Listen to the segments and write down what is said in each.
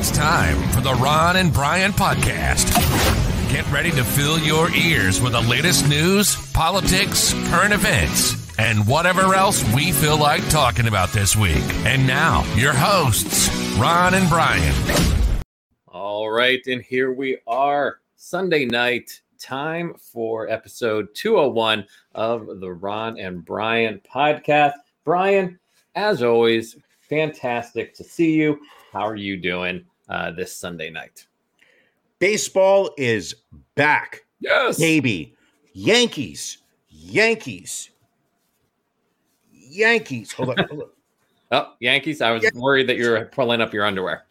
It's time for the Ron and Brian podcast. Get ready to fill your ears with the latest news, politics, current events, and whatever else we feel like talking about this week. And now, your hosts, Ron and Brian. All right, and here we are, Sunday night, time for episode 201 of the Ron and Brian podcast. Brian, as always, fantastic to see you. How are you doing uh, this Sunday night? Baseball is back. Yes. Baby. Yankees. Yankees. Yankees. Hold on. Hold on. Oh, Yankees. I was worried that you were pulling up your underwear.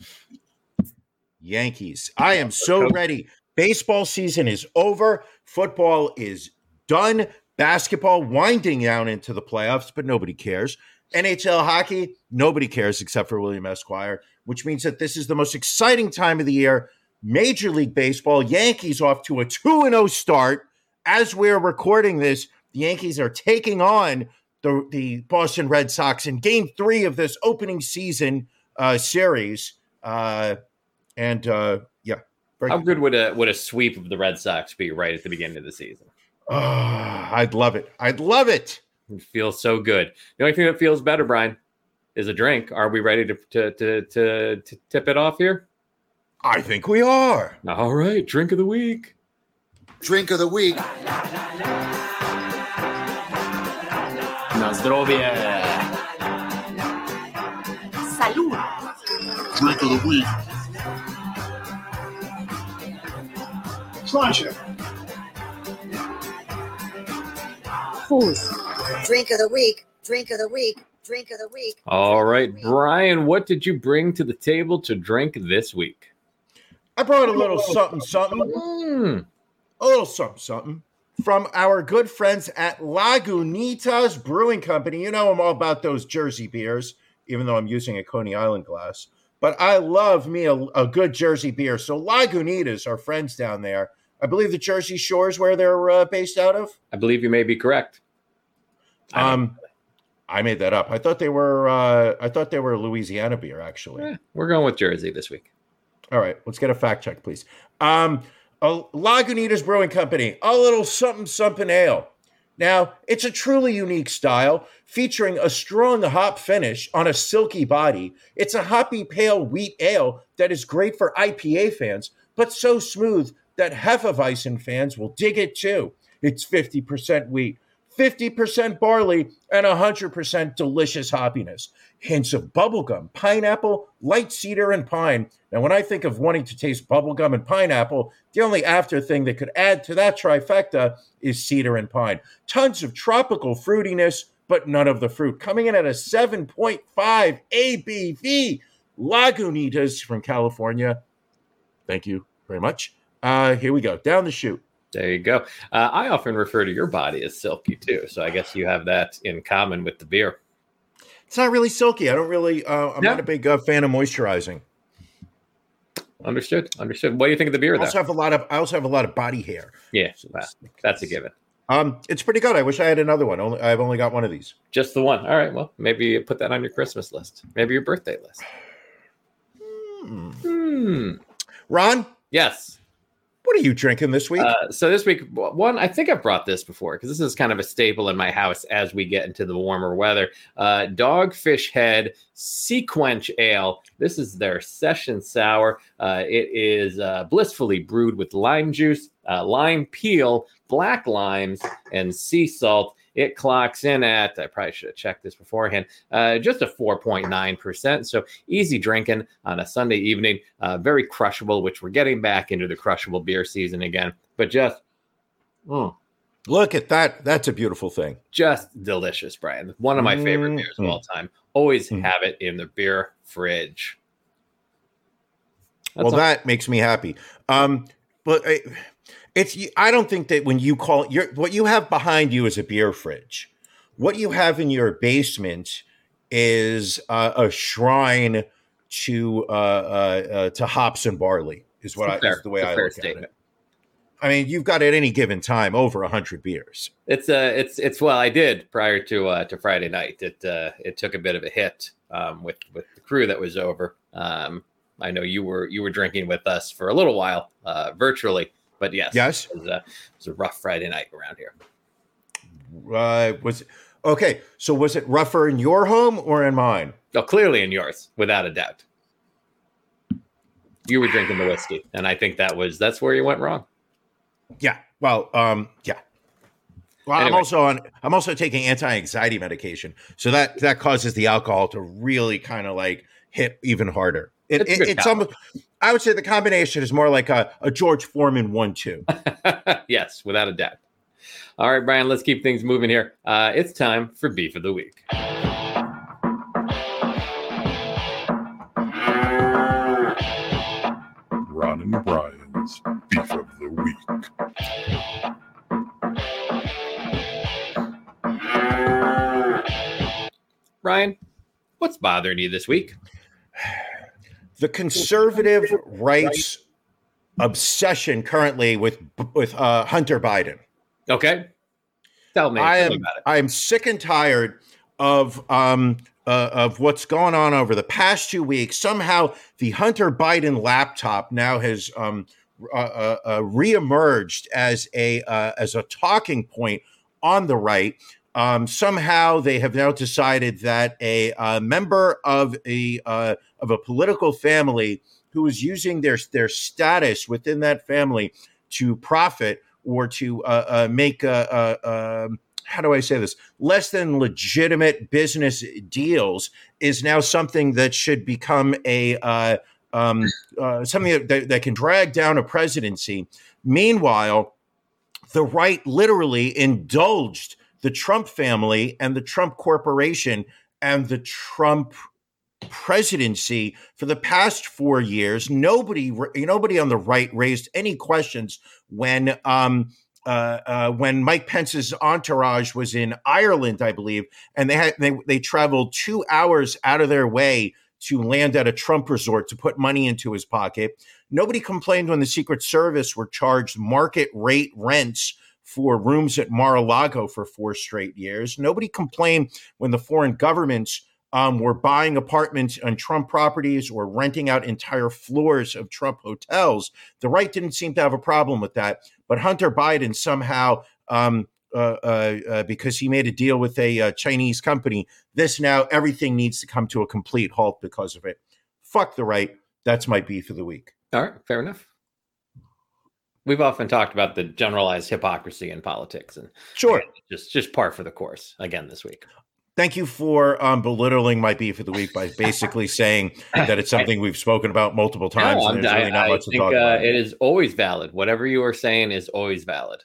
Yankees. I am so ready. Baseball season is over. Football is done. Basketball winding down into the playoffs, but nobody cares. NHL hockey, nobody cares except for William Esquire, which means that this is the most exciting time of the year. Major League Baseball, Yankees off to a 2 0 start. As we're recording this, the Yankees are taking on the, the Boston Red Sox in game three of this opening season uh, series. Uh, and uh, yeah. How good would a would a sweep of the Red Sox be right at the beginning of the season? Oh, I'd love it. I'd love it. It feels so good. The only thing that feels better, Brian, is a drink. Are we ready to to to to, to tip it off here? I think we are. All right, drink of the week. Drink of the week. Na zdrowie. Salud. Drink of the week. Sláinte. Who's? Drink of the week. Drink of the week. Drink of the week. All right, Drink of the week. Brian, what did you bring to the table to drink this week? I brought a little something, something, Mm, a little something, something from our good friends at Lagunitas Brewing Company. You know, I'm all about those Jersey beers, even though I'm using a Coney Island glass. But I love me a, a good Jersey beer. So Lagunitas, our friends down there, I believe the Jersey Shores where they're uh, based out of. I believe you may be correct. I Um, I made that up. I thought they were. Uh, I thought they were Louisiana beer, actually. Eh, we're going with Jersey this week. All right, let's get a fact check, please. Um, a Lagunitas Brewing Company, a little something something ale. Now, it's a truly unique style featuring a strong hop finish on a silky body. It's a hoppy pale wheat ale that is great for IPA fans, but so smooth that Hefeweizen fans will dig it too. It's 50% wheat, 50% barley, and 100% delicious hoppiness. Hints of bubblegum, pineapple, light cedar, and pine. Now, when I think of wanting to taste bubblegum and pineapple, the only after thing that could add to that trifecta is cedar and pine. Tons of tropical fruitiness, but none of the fruit. Coming in at a 7.5 ABV. Lagunitas from California. Thank you very much. Uh, here we go. Down the chute. There you go. Uh, I often refer to your body as silky too, so I guess you have that in common with the beer. It's not really silky. I don't really. Uh, I'm No. not a big uh, fan of moisturizing. Understood. Understood. What do you think of the beer, I though? also have a lot of. I also have a lot of body hair. yeah, So well, that's a given. Um, it's pretty good. I wish I had another one. Only I've only got one of these. Just the one. All right. Well, maybe you put that on your Christmas list. Maybe your birthday list. Hmm. Hmm. Ron, Yes. What are you drinking this week? Uh, so this week, one, I think I've brought this before because this is kind of a staple in my house as we get into the warmer weather. Uh, Dogfish Head SeaQuench Ale. This is their session sour. Uh, it is uh, blissfully brewed with lime juice, uh, lime peel, black limes, and sea salt. It clocks in at, I probably should have checked this beforehand, uh, just a 4.9%. So easy drinking on a Sunday evening. Uh, very crushable, which we're getting back into the crushable beer season again. But just, mm, Look at that. That's a beautiful thing. just delicious, Brian. One of my favorite beers of Mhm. all time. Always Mhm. have it in the beer fridge. That's well, all- that makes me happy. Um, but I, it's. I don't think that when you call your what you have behind you is a beer fridge. What you have in your basement is uh, a shrine to uh, uh, uh, to hops and barley. Is what I, It's fair- is the way I look at it. I mean, you've got at any given time over a hundred beers. It's uh it's it's well I did prior to uh to Friday night. It uh it took a bit of a hit um with with the crew that was over. Um I know you were you were drinking with us for a little while uh, virtually, but yes, Yes. it was, a, it was a rough Friday night around here. Uh, was okay. So was it rougher in your home or in mine? Oh, clearly in yours, without a doubt. You were drinking the whiskey, and I think that was that's where you went wrong. Yeah. Well, um, yeah. Well, I'm also on. I'm also taking anti-anxiety medication, so that that causes the alcohol to really kind of like hit even harder. It, It's a it- it's combo. almost. I would say the combination is more like a, a George Foreman one-two. yes, without a doubt. All right, Brian, let's keep things moving here. Uh, it's time for beef of the week. Ron and Brian's Beef of the Week. Brian, what's bothering you this week? The conservative rights obsession currently with with uh, Hunter Biden. Okay, tell me, I am about it. I am sick and tired of um uh, of what's going on over the past two weeks. Somehow the Hunter Biden laptop now has um uh, uh, uh, reemerged as a uh, as a talking point on the right. Um, somehow they have now decided that a uh, member of a uh, of a political family who is using their their status within that family to profit or to uh, uh, make a, um how do I say this less than legitimate business deals is now something that should become a uh, um, uh, something that, that can drag down a presidency. Meanwhile, the right literally indulged the Trump family and the Trump corporation and the Trump presidency for the past four years. Nobody, nobody on the right raised any questions when um, uh, uh, when Mike Pence's entourage was in Ireland, I believe, and they had they they traveled two hours out of their way to land at a Trump resort to put money into his pocket. Nobody complained when the Secret Service were charged market rate rents for rooms at Mar-a-Lago for four straight years. Nobody complained when the foreign governments um, were buying apartments on Trump properties or renting out entire floors of Trump hotels. The right didn't seem to have a problem with that, but Hunter Biden somehow, um, uh, uh, uh, because he made a deal with a uh, Chinese company, this now everything needs to come to a complete halt because of it. Fuck the right. That's my beef of the week. All right, fair enough. We've often talked about the generalized hypocrisy in politics, and Sure. just just par for the course again this week. Thank you for um, belittling my beef of the week by basically saying that it's something we've spoken about multiple times. No, and there's really not I much to think talk uh, about. it is always valid. Whatever you are saying is always valid.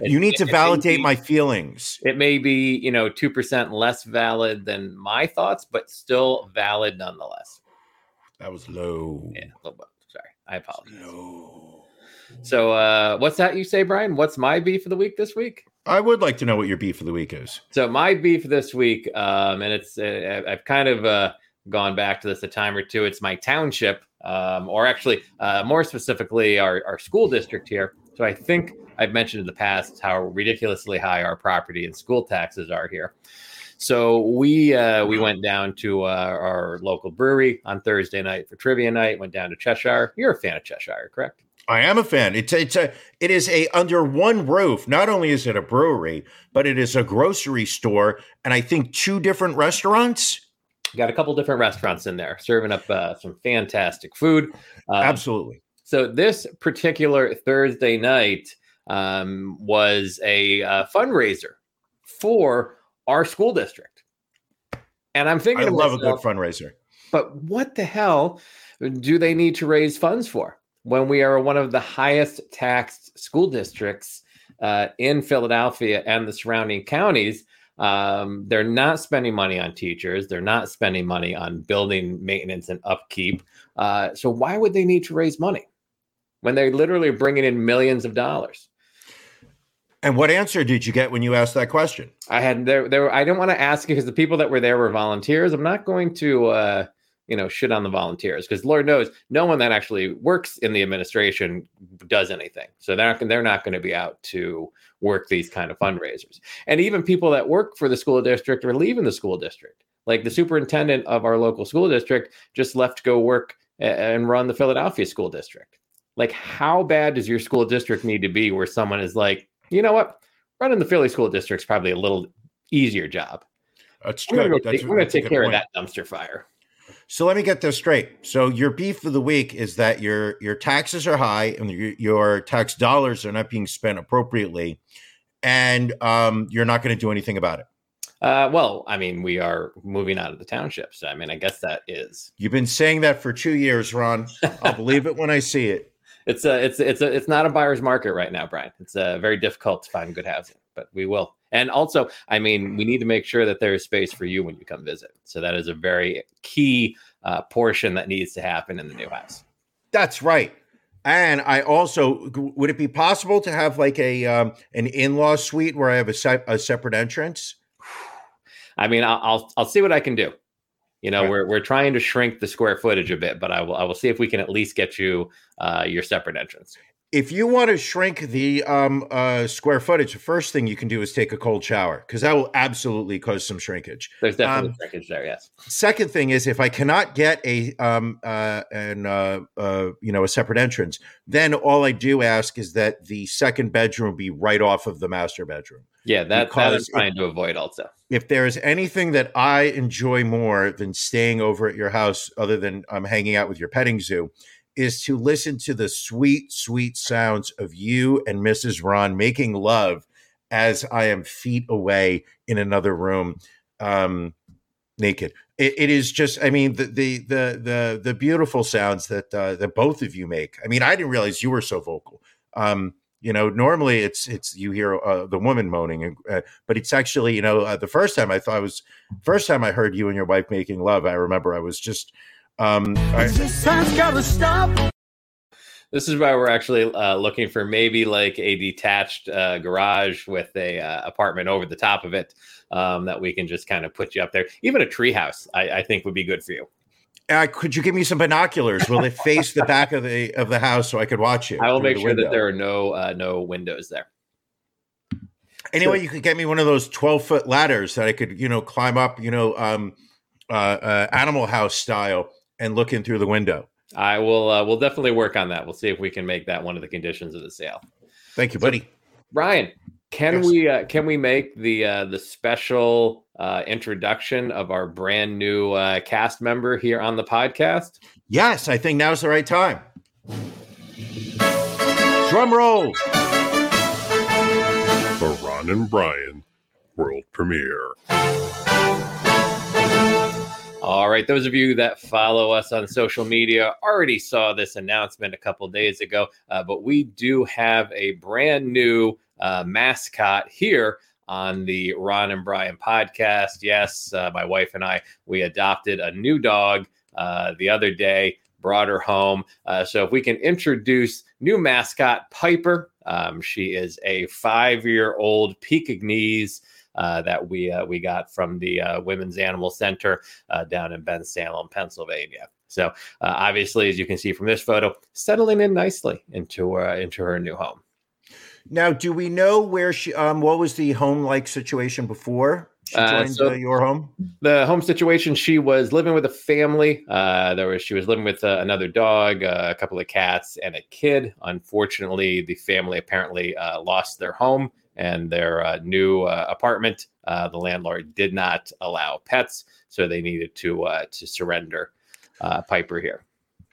It- you need to it validate be- my feelings. It may be you know two percent less valid than my thoughts, but still valid nonetheless. That was low. Yeah, a little bit. Sorry, I apologize. Low. So, uh, what's that you say, Brian? What's my beef of the week this week? I would like to know what your beef of the week is. So my beef this week, um, and it's uh, I've kind of uh, gone back to this a time or two. It's my township, um, or actually uh, more specifically, our our school district here. So I think I've mentioned in the past how ridiculously high our property and school taxes are here. So we uh, we went down to uh, our local brewery on Thursday night for trivia night. Went down to Cheshire. You're a fan of Cheshire, correct? I am a fan. It's it's a it is a under one roof. Not only is it a brewery, but it is a grocery store, and I think two different restaurants. Got a couple different restaurants in there serving up uh, some fantastic food. Um, Absolutely. So this particular Thursday night um, was a uh, fundraiser for our school district, and I'm thinking, I love a good fundraiser. but what the hell do they need to raise funds for when we are one of the highest taxed school districts uh, in Philadelphia and the surrounding counties? Um, they're not spending money on teachers. They're not spending money on building maintenance and upkeep. Uh, so why would they need to raise money when they're literally bringing in millions of dollars? And what answer did you get when you asked that question? I had there there. I don't want to ask because the people that were there were volunteers. I'm not going to uh, you know shit on the volunteers because Lord knows no one that actually works in the administration does anything. So they're not, they're not going to be out to work these kind of hmm. fundraisers. And even people that work for the school district are leaving the school district. Like the superintendent of our local school district just left to go work and run the Philadelphia school district. Like, how bad does your school district need to be where someone is like, you know what, running the Philly school district's probably a little easier job. That's We're gonna, good. go That's- take, we're gonna take care point. of that dumpster fire. So let me get this straight. So your beef of the week is that your your taxes are high and your, your tax dollars are not being spent appropriately, and um, you're not going to do anything about it. Uh, well, I mean, we are moving out of the townships. I mean, I guess that is You've been saying that for two years, Ron. I'll believe it when I see it. it's a it's it's a it's not a buyer's market right now, Brian. It's uh, very difficult to find good housing, but we will. And also, I mean, we need to make sure that there is space for you when you come visit. So that is a very key uh, portion that needs to happen in the new house. That's right. And I also would it be possible to have like a um, an in law suite where I have a, se- a separate entrance? I mean, I'll I'll, I'll see what I can do. You know, Right. we're we're trying to shrink the square footage a bit, but I will I will see if we can at least get you uh, your separate entrance. If you want to shrink the um, uh, square footage, the first thing you can do is take a cold shower because that will absolutely cause some shrinkage. There's definitely Um, shrinkage there. Yes. Second thing is if I cannot get a um uh an uh, uh you know a separate entrance, then all I do ask is that the second bedroom be right off of the master bedroom. Yeah, that, that I'm trying to avoid also. If there is anything that I enjoy more than staying over at your house, other than I'm hanging out with your petting zoo, is to listen to the sweet, sweet sounds of you and Mrs. Ron making love as I am feet away in another room, um, naked. It, it is just, I mean, the the the the the beautiful sounds that uh, that both of you make. I mean, I didn't realize you were so vocal. Um, you know, normally it's it's you hear uh, the woman moaning, uh, but it's actually you know uh, the first time I thought it was first time I heard you and your wife making love. I remember I was just um, I, This is why we're actually uh, looking for maybe like a detached uh, garage with a uh, apartment over the top of it um, that we can just kind of put you up there. Even a treehouse, I, I think, would be good for you. uh, could you give me some binoculars? Will it face the back of the of the house so I could watch it? I will make the sure that there are no uh, no windows there. Anyway, you could get me one of those twelve foot ladders that I could you know climb up, you know, um, uh, uh, Animal House style, and looking through the window. I will. Uh, we'll definitely work on that. We'll see if we can make that one of the conditions of the sale. Thank you, buddy. Ryan, can Yes. we uh, can we make the uh, the special uh, introduction of our brand new uh, cast member here on the podcast? Yes, I think now's the right time. Drum roll. For Ron and Brian world premiere. All right, those of you that follow us on social media already saw this announcement a couple days ago, uh, but we do have a brand new uh, mascot here on the Ron and Brian podcast. Yes, uh, my wife and I we adopted a new dog uh, the other day, brought her home. Uh, so if we can introduce new mascot Piper, um, she is a five-year-old Pekingese. Uh, that we uh, we got from the uh, Women's Animal Center uh, down in Bensalem, Pennsylvania. So uh, obviously, as you can see from this photo, settling in nicely into uh, into her new home. Now, do we know where she? Um, what was the home like situation before she Uh, joined so- uh, your home? The home situation: she was living with a family. Uh, there was she was living with uh, another dog, uh, a couple of cats, and a kid. Unfortunately, the family apparently uh, lost their home and their uh, new uh, apartment. Uh, the landlord did not allow pets, so they needed to uh, to surrender uh, Piper here.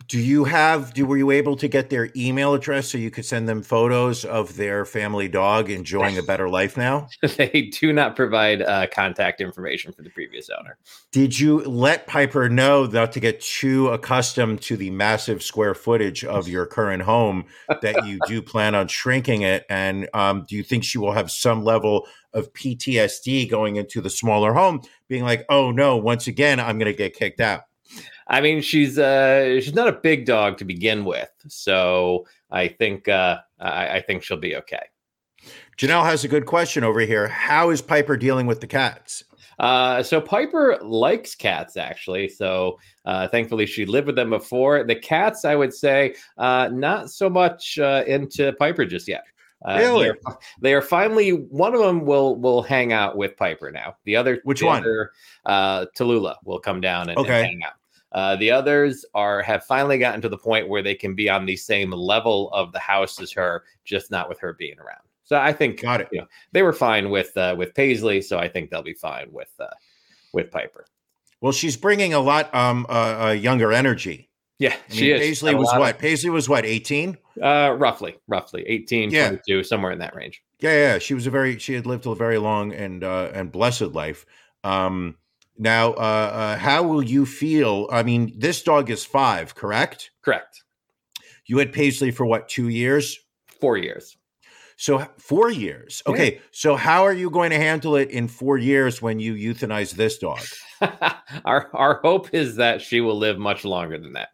Do you have? Do were you able to get their email address so you could send them photos of their family dog enjoying a better life now? they do not provide uh, contact information for the previous owner. Did you let Piper know not to get too accustomed to the massive square footage of your current home that you do plan on shrinking it? And um, do you think she will have some level of PTSD going into the smaller home, being like, "Oh no, once again, I'm going to get kicked out"? I mean, she's uh, she's not a big dog to begin with, so I think uh, I, I think she'll be okay. Janelle has a good question over here. How is Piper dealing with the cats? Uh, so Piper likes cats actually. So uh, thankfully, she lived with them before. The cats, I would say, uh, not so much uh, into Piper just yet. Uh, Really? They are, they are finally one of them will will hang out with Piper now. The other, Which the one? Other, uh, Tallulah will come down and, and hang out. Uh, the others are have finally gotten to the point where they can be on the same level of the house as her, just not with her being around. So I think Got it. You know, they were fine with uh, with Paisley, so I think they'll be fine with uh, with Piper. Well, she's bringing a lot um uh, uh younger energy. Yeah, I she mean, is. Paisley was what? Paisley was what? 18? uh, roughly, roughly 18, Yeah. 22, somewhere in that range. Yeah, yeah. She was a very she had lived a very long and uh and blessed life. Um now uh, uh how will you feel? I mean, this dog is 5, correct? Correct. You had Paisley for what, 2 years? Four years. So 4 years. Yeah. Okay. So how are you going to handle it in 4 years when you euthanize this dog? our our hope is that she will live much longer than that.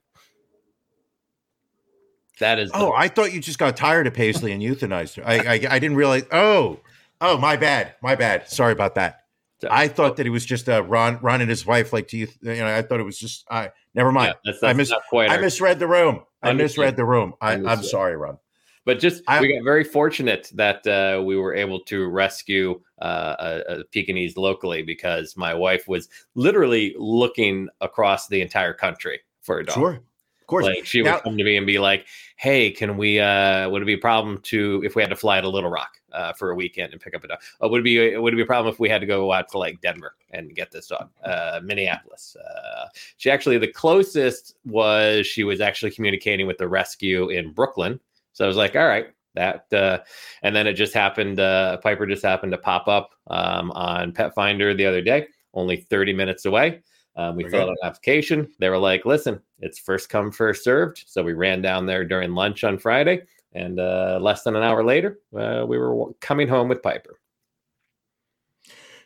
That is. the- Oh, I thought you just got tired of Paisley and euthanized her. I, I I didn't realize. Oh, oh, my bad, my bad. Sorry about that. I thought that it was just uh, Ron, Ron and his wife like to you. You know, I thought it was just. I never yeah, mind. that's, I that's mis- not quite. I misread the room. I misread the room. I, I'm sorry, Ron. But just I- we got very fortunate that uh, we were able to rescue uh, a, a Pekingese locally because my wife was literally looking across the entire country for a dog. Sure, course. Like she Now- would come to me and be like, "Hey, can we? uh Would it be a problem to if we had to fly to Little Rock uh, for a weekend and pick up a dog? Uh, would it be would it be a problem if we had to go out to like Denver and get this dog? Uh, Minneapolis. Uh, she actually the closest was she was actually communicating with the rescue in Brooklyn. So I was like, all right, that. Uh, and then it just happened. Uh, Piper just happened to pop up um, on Petfinder the other day, only 30 minutes away. Um, we filled out an application. They were like, listen, it's first come, first served. So we ran down there during lunch on Friday. And uh, less than an hour later, uh, we were w- coming home with Piper.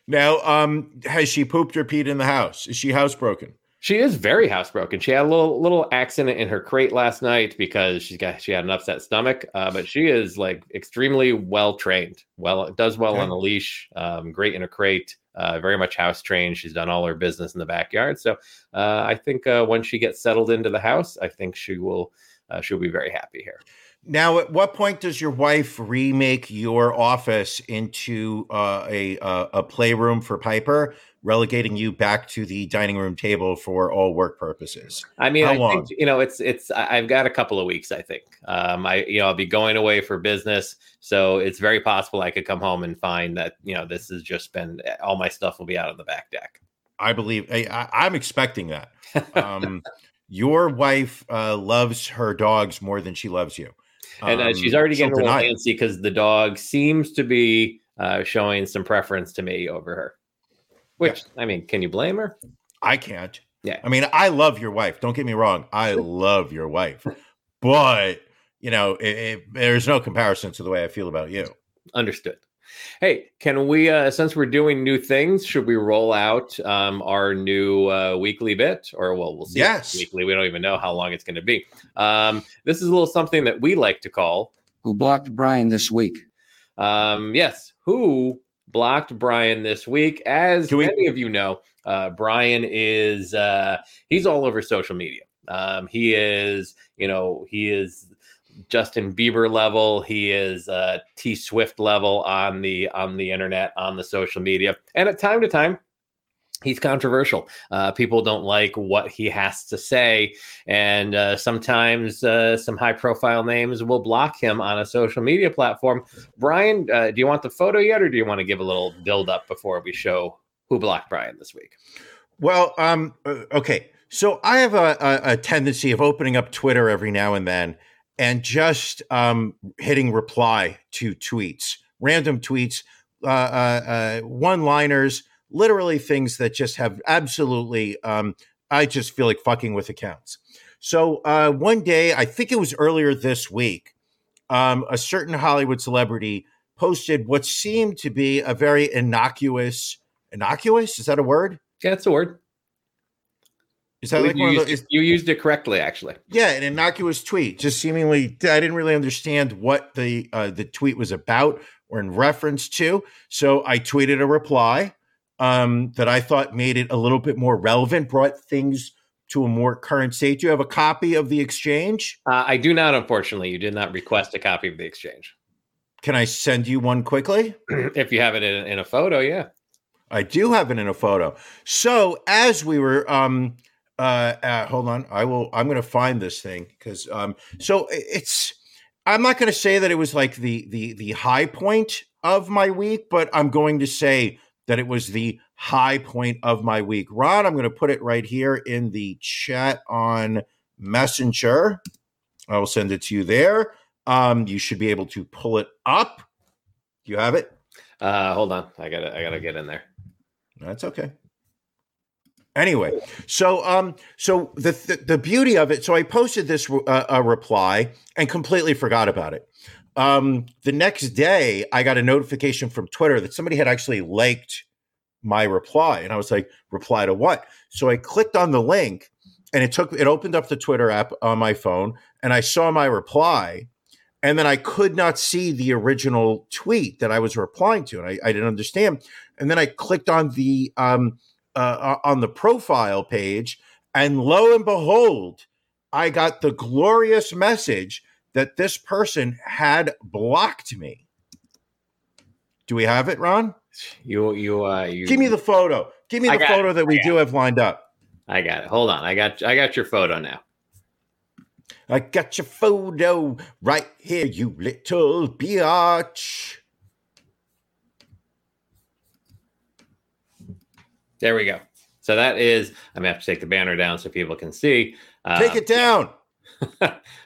Now, um, has she pooped or peed in the house? Is she housebroken? She is very housebroken. She had a little little accident in her crate last night because she got she had an upset stomach. Uh, but she is like extremely well trained. Well, does well Okay. on a leash. Um, great in a crate. Uh, very much house trained. She's done all her business in the backyard. So uh, I think uh, when she gets settled into the house, I think she will uh, she'll be very happy here. Now, at what point does your wife remake your office into uh, a uh, a playroom for Piper, relegating you back to the dining room table for all work purposes? I mean, How I long? think you know it's it's. I've got a couple of weeks. I think. Um, I you know I'll be going away for business, so it's very possible I could come home and find that you know this has just been all my stuff will be out on the back deck. I believe I, I'm expecting that. Um, your wife uh, loves her dogs more than she loves you, and uh, Um, she's already getting a little antsy because the dog seems to be uh, showing some preference to me over her. Which I mean, can you blame her? I can't. Yeah. I mean, I love your wife. Don't get me wrong. I love your wife, but you know, it, it, there's no comparison to the way I feel about you. Understood. Hey, can we, uh, since we're doing new things, should we roll out um, our new uh, weekly bit? Or, well, we'll see. Yes. Weekly. We don't even know how long it's going to be. Um, this is a little something that we like to call, Who blocked Brian this week? um, yes, who blocked Brian this week? As Can we- many of you know, uh, Brian is, uh, he's all over social media. Um, he is, you know, he is Justin Bieber level. He is uh, T Swift level on the on the internet, on the social media, and at time to time, he's controversial. Uh, people don't like what he has to say, and uh, sometimes uh, some high profile names will block him on a social media platform. Brian, uh, do you want the photo yet, or do you want to give a little build up before we show who blocked Brian this week? Well, um, uh, okay. So I have a, a, a tendency of opening up Twitter every now and then and just um, hitting reply to tweets, random tweets, uh, uh, uh, one-liners, literally things that just have absolutely. Um, I just feel like fucking with accounts. So uh, one day, I think it was earlier this week, um, a certain Hollywood celebrity posted what seemed to be a very innocuous. Innocuous is that a word? Yeah, it's a word. Is that You like one of used, those? it, you used it correctly, actually. Yeah, an innocuous tweet. Just seemingly, I didn't really understand what the uh, the tweet was about or in reference to. So I tweeted a reply um, that I thought made it a little bit more relevant, brought things to a more current state. Do you have a copy of the exchange? Uh, I do not, unfortunately. You did not request a copy of the exchange. Can I send you one quickly? if you have it in, in a photo, yeah. I do have it in a photo. So as we were um, Uh, uh, hold on. I will. I'm going to find this thing because um. So it's. I'm not going to say that it was like the the the high point of my week, but I'm going to say that it was the high point of my week. Ron, I'm going to put it right here in the chat on Messenger. I will send it to you there. Um, you should be able to pull it up. Do you have it? Uh, hold on, I gotta I gotta get in there. That's okay. Anyway, so um, so the the, the beauty of it. So I posted this uh, reply and completely forgot about it. Um, the next day, I got a notification from Twitter that somebody had actually liked my reply, and I was like, "Reply to what?" So I clicked on the link, and it took it opened up the Twitter app on my phone, and I saw my reply, and then I could not see the original tweet that I was replying to, and I, I didn't understand. And then I clicked on the um, uh, on the profile page, and lo and behold, I got the glorious message that this person had blocked me. Do we have it, Ron? You you uh you Give me the photo. Give me the photo it. that we do have lined up. I got it. Hold on. I got I got your photo now. I got your photo right here, you little biatch. There we go. So that is I'm gonna have to take the banner down so people can see. Uh, Take it down.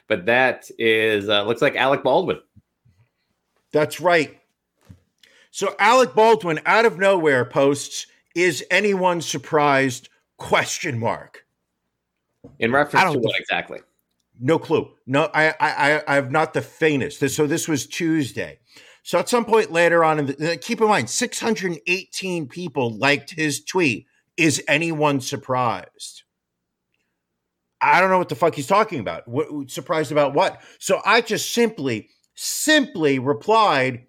but that is uh, looks like Alec Baldwin. That's right. So Alec Baldwin out of nowhere posts, is anyone surprised? Question mark. In I reference don't to know. what exactly? No clue. No, I, I, I, I have not the faintest. This, so this was Tuesday. So at some point later on, in the, keep in mind, 618 people liked his tweet. Is anyone surprised? I don't know what the fuck he's talking about. What, surprised about what? So I just simply, simply replied,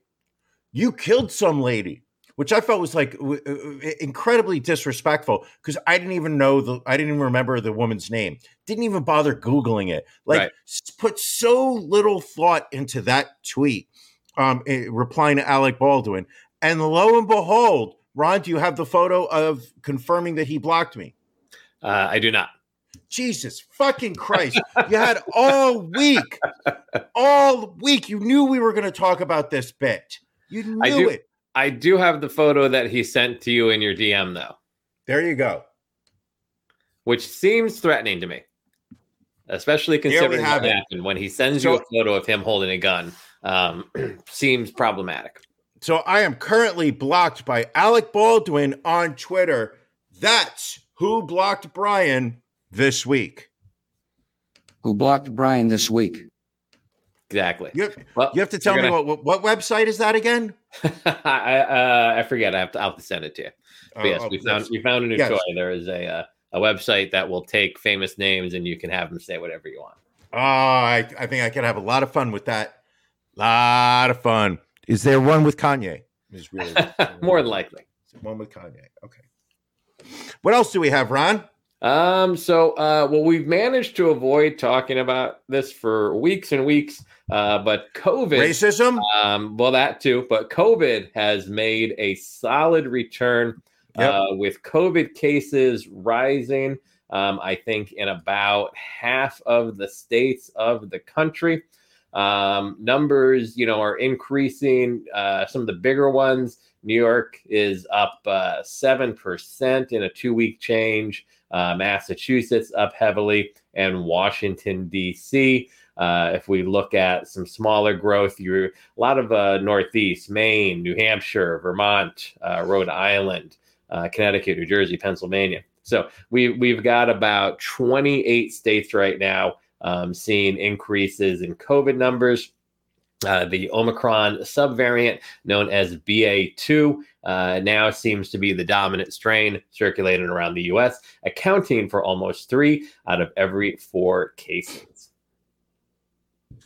"You killed some lady," which I felt was like w- uh, incredibly disrespectful because I didn't even know the, I didn't even remember the woman's name. Didn't even bother googling it. Like Right. put so little thought into that tweet. Um, eh, replying to Alec Baldwin, and lo and behold, Ron, do you have the photo of confirming that he blocked me? Uh, I do not. Jesus fucking Christ. you had all week, all week. You knew we were going to talk about this bit. You knew I do- it. I do have the photo that he sent to you in your DM though, There you go. which seems threatening to me. Especially considering what happened when he sends So- you a photo of him holding a gun. Um, seems problematic. So I am currently blocked by Alec Baldwin on Twitter. That's who blocked Brian this week. Who blocked Brian this week? Exactly. You have, Well, you have to tell me gonna- what, what what website is that again? I uh, I forget. I have to. I'll have to send it to you. But Oh, yes, oh, we found we found a new Yes. toy. There is a uh, a website that will take famous names and you can have them say whatever you want. Oh, I, I think I could have a lot of fun with that. Lot of fun. Is there one with Kanye? Is really More than likely. one with Kanye. Okay. What else do we have, Ron? Um. So, uh, well, we've managed to avoid talking about this for weeks and weeks. Uh, but COVID, Racism? um, well, that too. But COVID has made a solid return. Yep. Uh, with COVID cases rising, um, I think in about half of the states of the country. Um, numbers, you know, are increasing. Uh, some of the bigger ones, New York is up uh, seven percent in a two-week change. Uh, Massachusetts up heavily, and Washington D.C. Uh, if we look at some smaller growth, you're a lot of uh, Northeast, Maine, New Hampshire, Vermont, Rhode Island, Connecticut, New Jersey, Pennsylvania. So we we've got about 28 states right now um, seeing increases in COVID numbers. Uh, the Omicron subvariant, known as BA2, uh, now seems to be the dominant strain circulating around the U.S., accounting for almost three out of every four cases.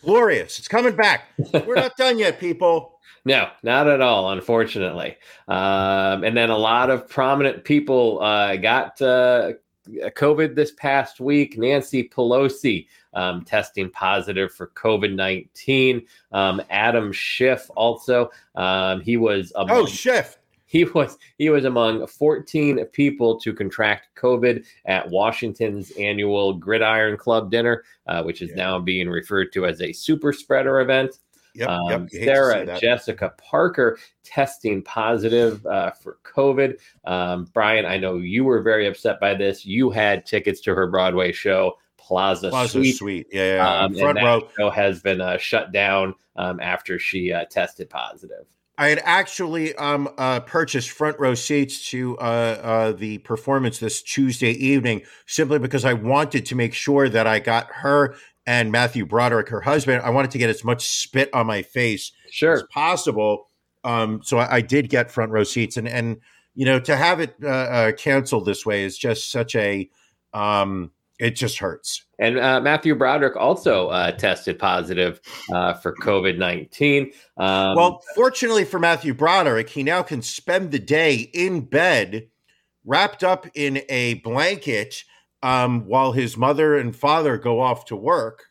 Glorious. It's coming back. We're not done yet, people. No, not at all, unfortunately. Um, and then a lot of prominent people uh, got uh, COVID this past week. Nancy Pelosi um, testing positive for COVID 19. Um, Adam Schiff also. Um, he was Oh, Schiff. He was he was among 14 people to contract COVID at Washington's annual Gridiron Club dinner, uh, which is Yeah. now being referred to as a super spreader event. Yep, Um, yep. you hate to see Sarah. Jessica Parker testing positive uh, for COVID. Um, Brian, I know you were very upset by this. You had tickets to her Broadway show, Plaza, Plaza Suite. Suite. Yeah, yeah. Um, Front row. show has been uh, shut down um, after she uh, tested positive. I had actually um, uh, purchased front row seats to uh, uh, the performance this Tuesday evening simply because I wanted to make sure that I got her and Matthew Broderick, her husband. I wanted to get as much spit on my face as possible. Um, so I, I did get front row seats, and and you know to have it uh, uh, canceled this way is just such a um, it just hurts. And uh, Matthew Broderick also uh, tested positive uh, for COVID 19. Um, well, fortunately for Matthew Broderick, he now can spend the day in bed, wrapped up in a blanket, um, while his mother and father go off to work.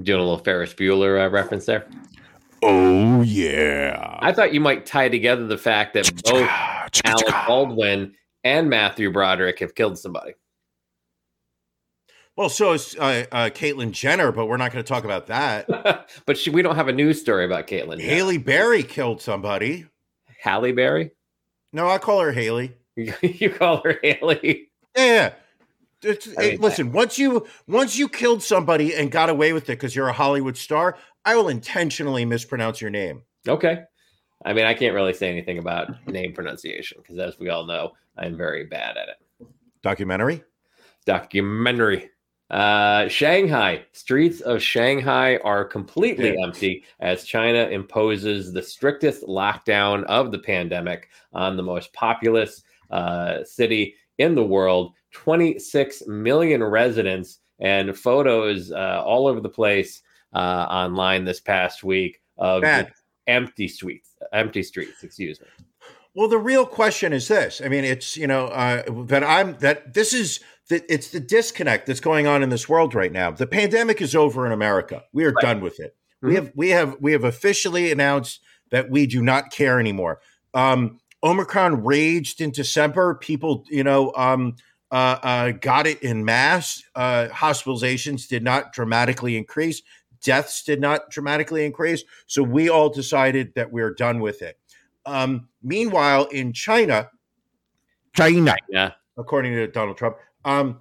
doing a little Ferris Bueller uh, reference there. Oh, yeah. I thought you might tie together the fact that both Alec Baldwin and Matthew Broderick have killed somebody. Well, so is uh, uh, Caitlyn Jenner, but we're not going to talk about that. but she, we don't have a news story about Caitlyn. yet. Haley Berry killed somebody. Halle Berry? No, I call her Haley. you call her Haley? Yeah. It's- I mean, listen, once you once you killed somebody and got away with it because you're a Hollywood star, I will intentionally mispronounce your name. Okay. I mean, I can't really say anything about name pronunciation because, as we all know, I'm very bad at it. Documentary. Documentary. Uh, Shanghai streets of Shanghai are completely Yeah. empty as China imposes the strictest lockdown of the pandemic on the most populous uh, city in the world. 26 million residents and photos uh, all over the place uh, online this past week of empty streets. Empty streets. Excuse me. Well, the real question is this. I mean, it's you know uh, that I'm that this is that it's the disconnect that's going on in this world right now. The pandemic is over in America. We are Right. done with it. Mhm. We have we have we have officially announced that we do not care anymore. Um, Omicron raged in December. People, you know, um, uh, uh, got it in mass. Uh, hospitalizations did not dramatically increase. Deaths did not dramatically increase. So we all decided that we're done with it. Um, meanwhile, in China, China, Yeah. according to Donald Trump, um,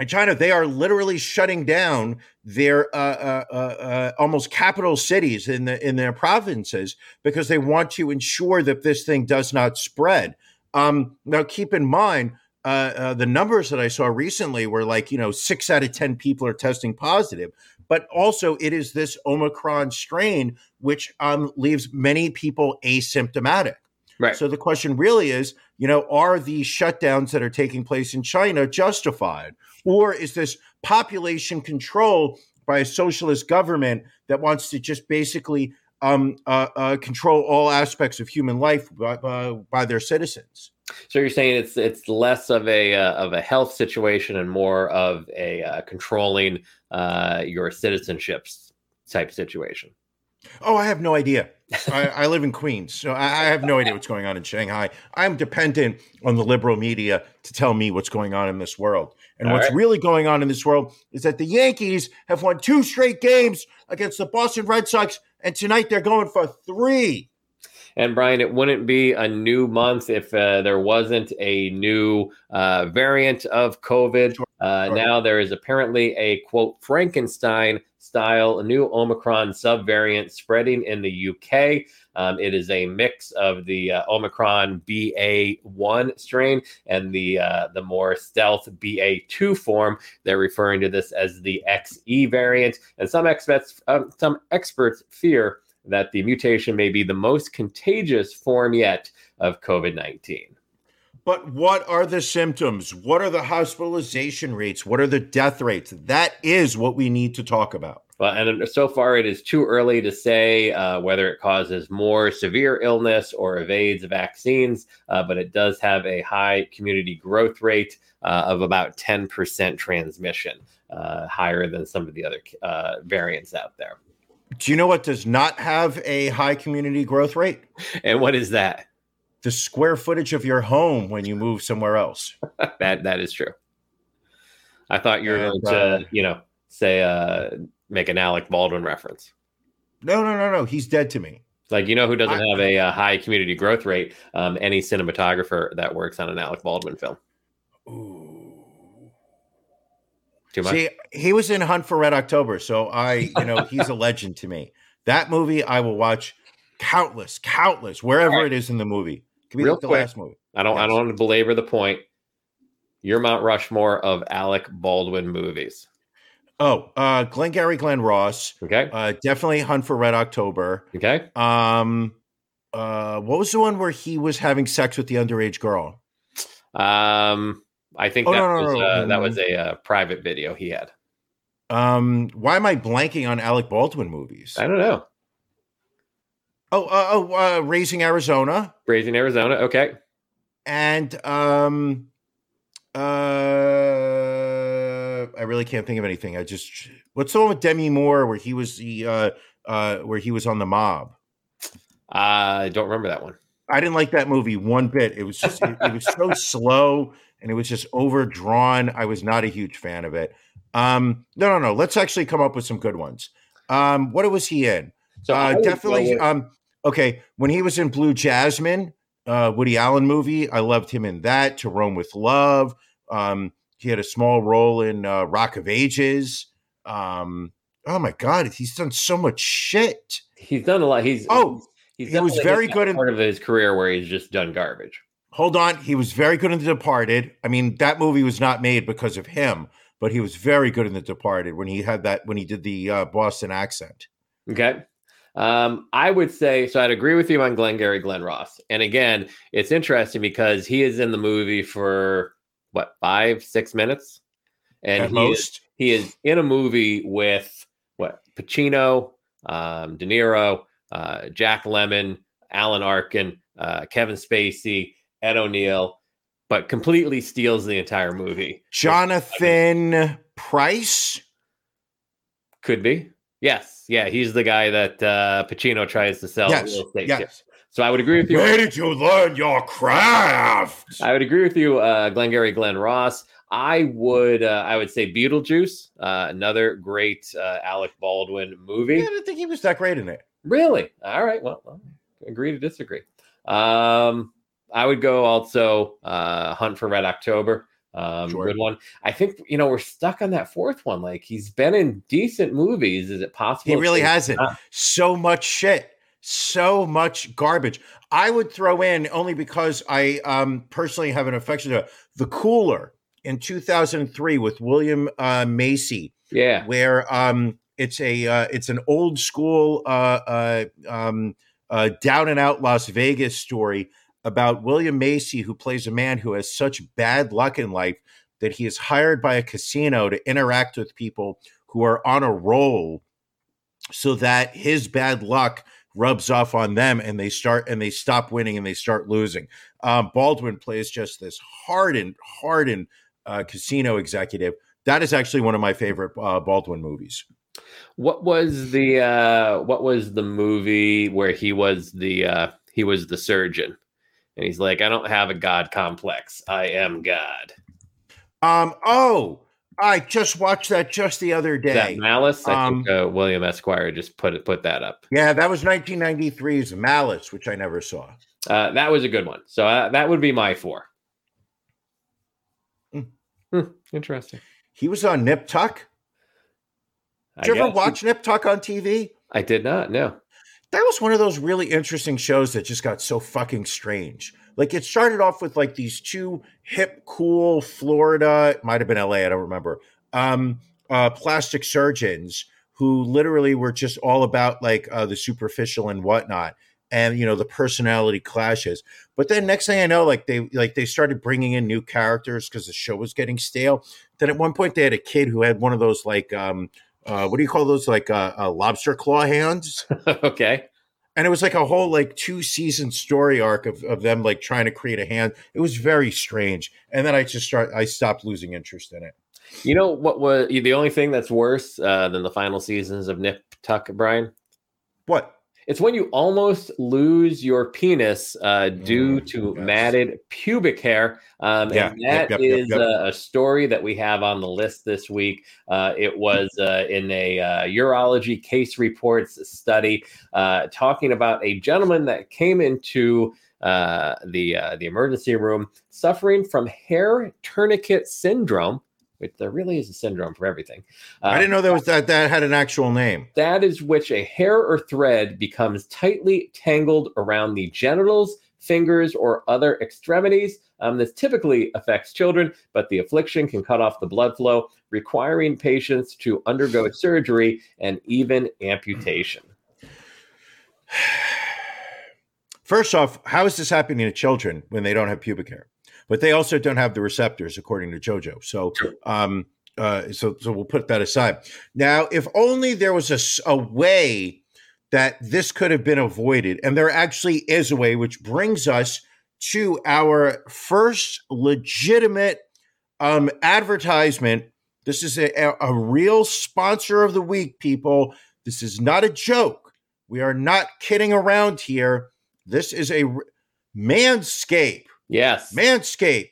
in China, they are literally shutting down their uh, uh, uh, uh, almost capital cities in the in their provinces because they want to ensure that this thing does not spread. Um, now, keep in mind. Uh, uh, the numbers that I saw recently were like, you know, six out of 10 people are testing positive. But also, it is this Omicron strain, which um, leaves many people asymptomatic. Right. So the question really is, you know, are these shutdowns that are taking place in China justified? Or is this population control by a socialist government that wants to just basically um, uh, uh, control all aspects of human life by, by, by their citizens? So you're saying it's it's less of a uh, of a health situation and more of a uh, controlling uh, your citizenships type situation. Oh, I have no idea. I, I live in Queens, so I, I have no idea what's going on in Shanghai. I'm dependent on the liberal media to tell me what's going on in this world. And All what's right. really going on in this world is that the Yankees have won two straight games against the Boston Red Sox, and tonight they're going for three. And Brian, it wouldn't be a new month if uh, there wasn't a new uh, variant of COVID. Uh, Sure. Now there is apparently a quote Frankenstein style new Omicron subvariant spreading in the UK. Um, it is a mix of the uh, Omicron BA1 strain and the uh, the more stealth BA2 form. They're referring to this as the XE variant, and some experts um, some experts fear that the mutation may be the most contagious form yet of COVID 19. But what are the symptoms? What are the hospitalization rates? What are the death rates? That is what we need to talk about. Well, and so far it is too early to say uh, whether it causes more severe illness or evades vaccines, uh, but it does have a high community growth rate uh, of about 10% transmission, uh, higher than some of the other uh, variants out there. Do you know what does not have a high community growth rate? And what is that? The square footage of your home when you move somewhere else. that that is true. I thought you were going uh, to, you know, say uh make an Alec Baldwin reference. No, no, no, no. He's dead to me. Like you know who doesn't I- have a, uh high community growth rate? Um, any cinematographer that works on an Alec Baldwin film. Too much. See, he was in Hunt for Red October, so I, you know, he's a legend to me. That movie I will watch countless, countless, wherever right. it is in the movie. Could be Real like the quick. last movie. I don't. I don't want to belabor the point. Your Mount Rushmore of Alec Baldwin movies. Oh, uh, Glengarry Glen Ross, Okay. uh, definitely Hunt for Red October. Okay. Um, uh, what was the one where he was having sex with the underage girl? Um, I think Oh, that no, no, was no, uh, that was a uh, private video he had. Um, why am I blanking on Alec Baldwin movies? I don't know. Oh, uh, oh, uh, Raising Arizona, Raising Arizona. Okay. and um, uh, I really can't think of anything. I just what's the one with Demi Moore where he was the uh, uh, where he was on the mob? I don't remember that one. I didn't like that movie one bit. It was just it, it was so slow and it was just overdrawn. I was not a huge fan of it. Um, no, no, no. Let's actually come up with some good ones. Um, what was he in? So uh, definitely. Um, okay, when he was in Blue Jasmine, uh, Woody Allen movie, I loved him in that. To Rome with Love. Um, he had a small role in uh, Rock of Ages. Um, oh my God, he's done so much shit. he's done a lot. He's Oh, he's he was very good in- part of his career where he's just done garbage. Hold on, he was very good in The Departed. I mean, that movie was not made because of him, but he was very good in The Departed when he had that when he did the uh, Boston accent. Okay. Um, I would say so. I'd agree with you on Glengarry Glen Ross. And again, it's interesting because he is in the movie for what five, six minutes, and At he most. is, he is in a movie with what Pacino, um, De Niro, uh, Jack Lemmon, Alan Arkin, uh, Kevin Spacey, Ed O'Neill, but completely steals the entire movie. Jonathan Pryce. Could be. Yes. Yeah. He's the guy that uh, Pacino tries to sell Yes, real estate yes. to. So I would agree with you. Where did you learn your craft? I would agree with you, uh, Glengarry Glen Ross. I would uh, I would say Beetlejuice, uh, another great uh, Alec Baldwin movie. I didn't think he was that great in it. Really? All right. Well, well, agree to disagree. Um, I would go also uh, Hunt for Red October. Um, Sure. Good one. I think you know we're stuck on that fourth one. Like he's been in decent movies. Is it possible? He really hasn't. Ah. So much shit. So much garbage. I would throw in only because I um, personally have an affection to The Cooler in 2003 with William uh, Macy. Yeah. where um it's a uh, it's an old school uh, uh um uh down and out Las Vegas story about William Macy who plays a man who has such bad luck in life that he is hired by a casino to interact with people who are on a roll so that his bad luck rubs off on them and they start and they stop winning and they start losing. Um, Baldwin plays just this hardened, hardened uh, casino executive. That is actually one of my favorite uh, Baldwin movies. What was the uh what was the movie where he was the uh he was the surgeon? And he's like, I don't have a god complex. I am God. Um, oh, I just watched that just the other Is that day. Malice? I Um, think uh, William Esquire just put it put that up. Yeah, that was 1993's Malice, which I never saw. Uh, that was a good one. So uh, that would be my four. Mm. Hmm, interesting. He was on Nip Tuck. I Did you ever watch Nip Tuck on TV? I did not. No. That was one of those really interesting shows that just got so fucking strange. Like it started off with like these two hip, cool Florida, it might have been LA, I don't remember, um, uh, plastic surgeons who literally were just all about like uh, the superficial and whatnot, and you know the personality clashes. But then next thing I know, like they like they started bringing in new characters because the show was getting stale. Then at one point they had a kid who had one of those like um, uh, what do you call those like uh, uh, lobster claw hands? okay. and it was like a whole like two season story arc of, of them like trying to create a hand it was very strange and then i just start i stopped losing interest in it You know what was the only thing that's worse uh, than the final seasons of Nip Tuck, Brian? What? It's when you almost lose your penis uh, due Mm, to yes. matted pubic hair. Um, Yeah, and that yep, yep, is yep. A, a story that we have on the list this week. Uh, it was uh, in a uh, urology case reports study uh, talking about a gentleman that came into uh, the uh, the emergency room suffering from hair tourniquet syndrome. There really is a syndrome for everything. Uh, I didn't know that was that that had an actual name. that is which a hair or thread becomes tightly tangled around the genitals, fingers, or other extremities. Um, this typically affects children, but the affliction can cut off the blood flow, requiring patients to undergo surgery and even amputation. First off, how is this happening to children when they don't have pubic hair? But they also don't have the receptors, according to JoJo. So, um, uh, so, so we'll put that aside. Now, if only there was a way that this could have been avoided, and there actually is a way, which brings us to our first legitimate um, advertisement. This is a, a, a real sponsor of the week, people. This is not a joke. We are not kidding around here. This is a Manscape. Yes. Manscaped,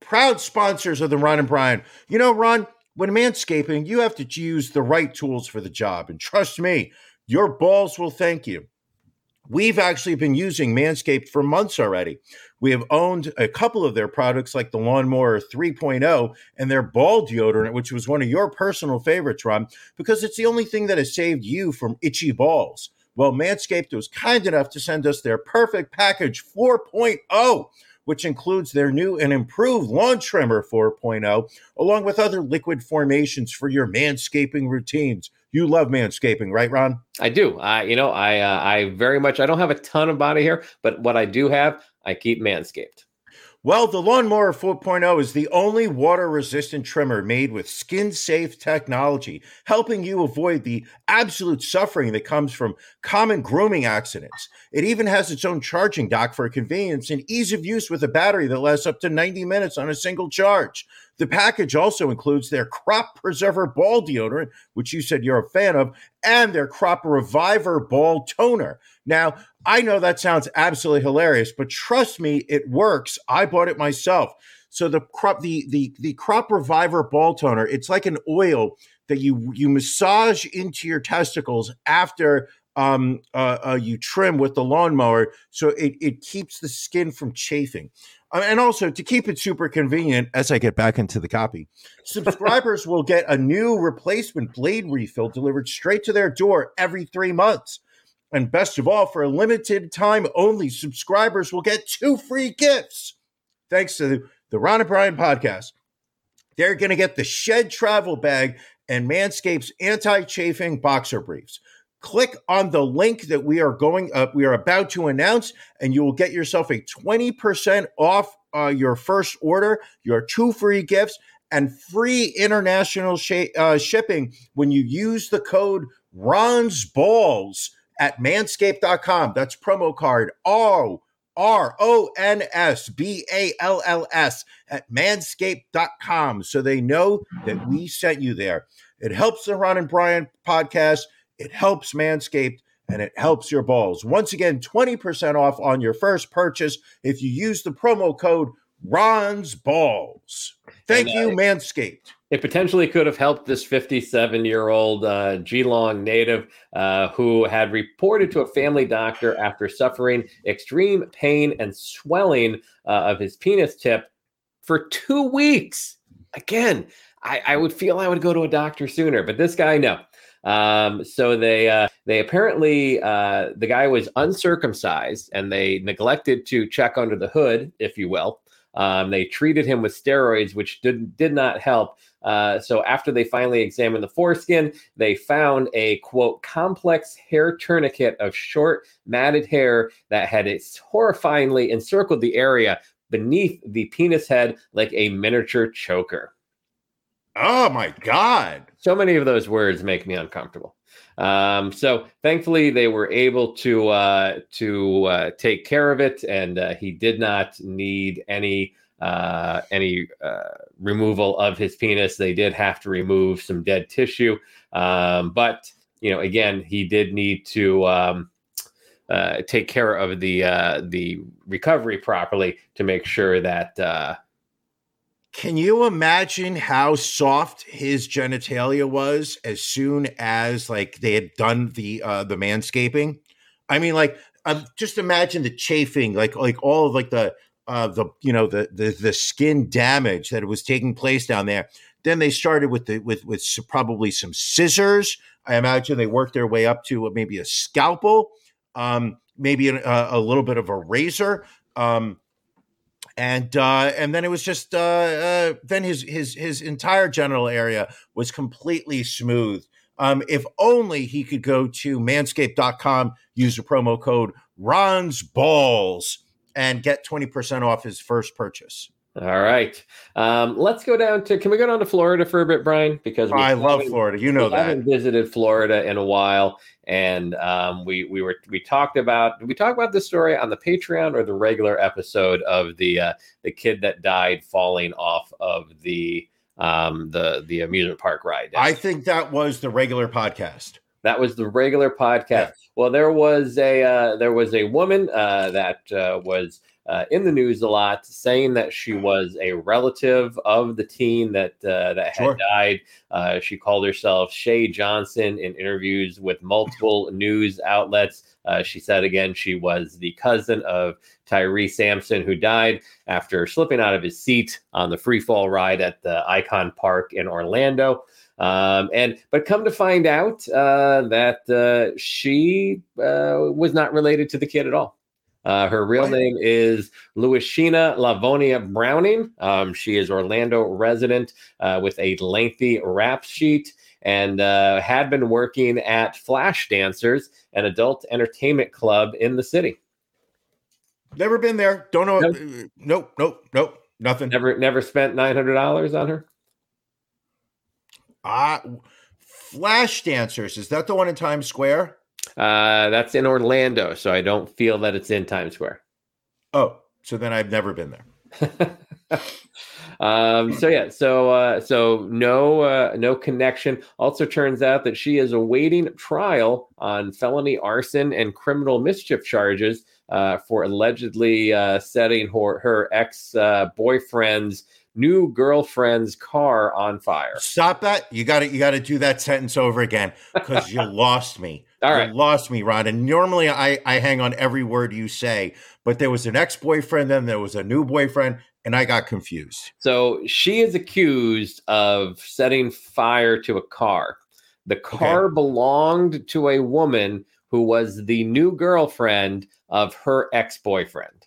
proud sponsors of the Ron and Brian. You know, Ron, when manscaping, you have to use the right tools for the job. And trust me, your balls will thank you. We've actually been using Manscaped for months already. We have owned a couple of their products, like the Lawnmower 3.0 and their ball deodorant, which was one of your personal favorites, Ron, because it's the only thing that has saved you from itchy balls. Well, Manscaped was kind enough to send us their perfect package 4.0, which includes their new and improved lawn trimmer 4.0, along with other liquid formations for your manscaping routines. You love manscaping, right, Ron? I do. I, you know, I, uh, I very much. I don't have a ton of body hair, but what I do have, I keep manscaped. Well, the Lawnmower 4.0 is the only water resistant trimmer made with skin safe technology, helping you avoid the absolute suffering that comes from common grooming accidents. It even has its own charging dock for convenience and ease of use with a battery that lasts up to 90 minutes on a single charge. The package also includes their Crop Preserver Ball Deodorant, which you said you're a fan of, and their Crop Reviver Ball Toner. Now, I know that sounds absolutely hilarious, but trust me, it works. I bought it myself. So the crop, the the the crop reviver ball toner, it's like an oil that you you massage into your testicles after um uh, uh you trim with the lawnmower, so it it keeps the skin from chafing. And also to keep it super convenient, as I get back into the copy, subscribers will get a new replacement blade refill delivered straight to their door every three months. And best of all, for a limited time only, subscribers will get two free gifts. Thanks to the, Ron and Brian podcast. They're going to get the Shed Travel Bag and Manscapes anti-chafing boxer briefs. Click on the link that we are going up, we are about to announce, and you will get yourself a 20% off uh, your first order, your two free gifts, and free international sh- uh, shipping when you use the code Ron's Balls at manscaped.com. That's promo card O R O N S B A L L S at manscaped.com so they know that we sent you there. It helps the Ron and Brian podcast, it helps Manscaped, and it helps your balls. Once again, 20% off on your first purchase if you use the promo code Ron's Balls. Thank And, uh, you, Manscaped. It potentially could have helped this 57 year old uh, Geelong native uh, who had reported to a family doctor after suffering extreme pain and swelling uh, of his penis tip for two weeks. Again, I, I would feel I would go to a doctor sooner, but this guy, no. Um, so they uh, they apparently uh, the guy was uncircumcised and they neglected to check under the hood, if you will. Um, they treated him with steroids, which did did not help. Uh, so after they finally examined the foreskin, they found a quote complex hair tourniquet of short matted hair that had horrifyingly encircled the area beneath the penis head like a miniature choker. Oh my God. So many of those words make me uncomfortable. Um, so thankfully, they were able to uh, to uh, take care of it, and uh, he did not need any uh, any uh, removal of his penis. They did have to remove some dead tissue, um, but you know, again, he did need to um, uh, take care of the uh, the recovery properly to make sure that. Uh, Can you imagine how soft his genitalia was as soon as like they had done the uh the manscaping? I mean, like, um, just imagine the chafing, like like all of like the uh the you know the the the skin damage that was taking place down there. Then they started with the with with probably some scissors. I imagine they worked their way up to maybe a scalpel, um, maybe a, a little bit of a razor. Um, and uh, and then it was just uh, uh, then his his his entire genital area was completely smooth. Um, if only he could go to manscaped.com, use the promo code Ron's Balls, and get 20% off his first purchase. All right, um, let's go down to. Can we go down to Florida for a bit, Brian? Because we I love Florida. You know we that. haven't visited Florida in a while, and um, we we were we talked about did we talk about this story on the Patreon or the regular episode of the uh, the kid that died falling off of the um, the the amusement park ride. I think that was the regular podcast. That was the regular podcast. Yeah. Well, there was a uh, there was a woman uh, that uh, was uh, in the news a lot, saying that she was a relative of the teen that uh, that had Sure. died. Uh, she called herself Shay Johnson in interviews with multiple news outlets. Uh, she said again she was the cousin of Tyree Sampson, who died after slipping out of his seat on the free fall ride at the Icon Park in Orlando. Um, and but come to find out uh, that uh, she uh, was not related to the kid at all. Uh, her real name is Louisina Lavonia Browning. Um, she is Orlando resident uh, with a lengthy rap sheet and uh, had been working at Flash Dancers, an adult entertainment club in the city. Never been there. Don't know. Nope. Nope. Nope. Nope. Nothing. Never, never spent nine hundred dollars on her. Ah, Flash Dancers. Is that the one in Times Square? Uh, that's in Orlando, so I don't feel that it's in Times Square. Oh, so then I've never been there. um, so yeah, so uh, so no uh, no connection. Also turns out that she is awaiting trial on felony arson and criminal mischief charges uh, for allegedly uh, setting her her ex uh, boyfriend's new girlfriend's car on fire. Stop that. You got to You got to do that sentence over again because you lost me. All you lost me, Ron. And normally I I hang on every word you say, but there was an ex boyfriend, then there was a new boyfriend, and I got confused. So she is accused of setting fire to a car. The car belonged to a woman who was the new girlfriend of her ex boyfriend.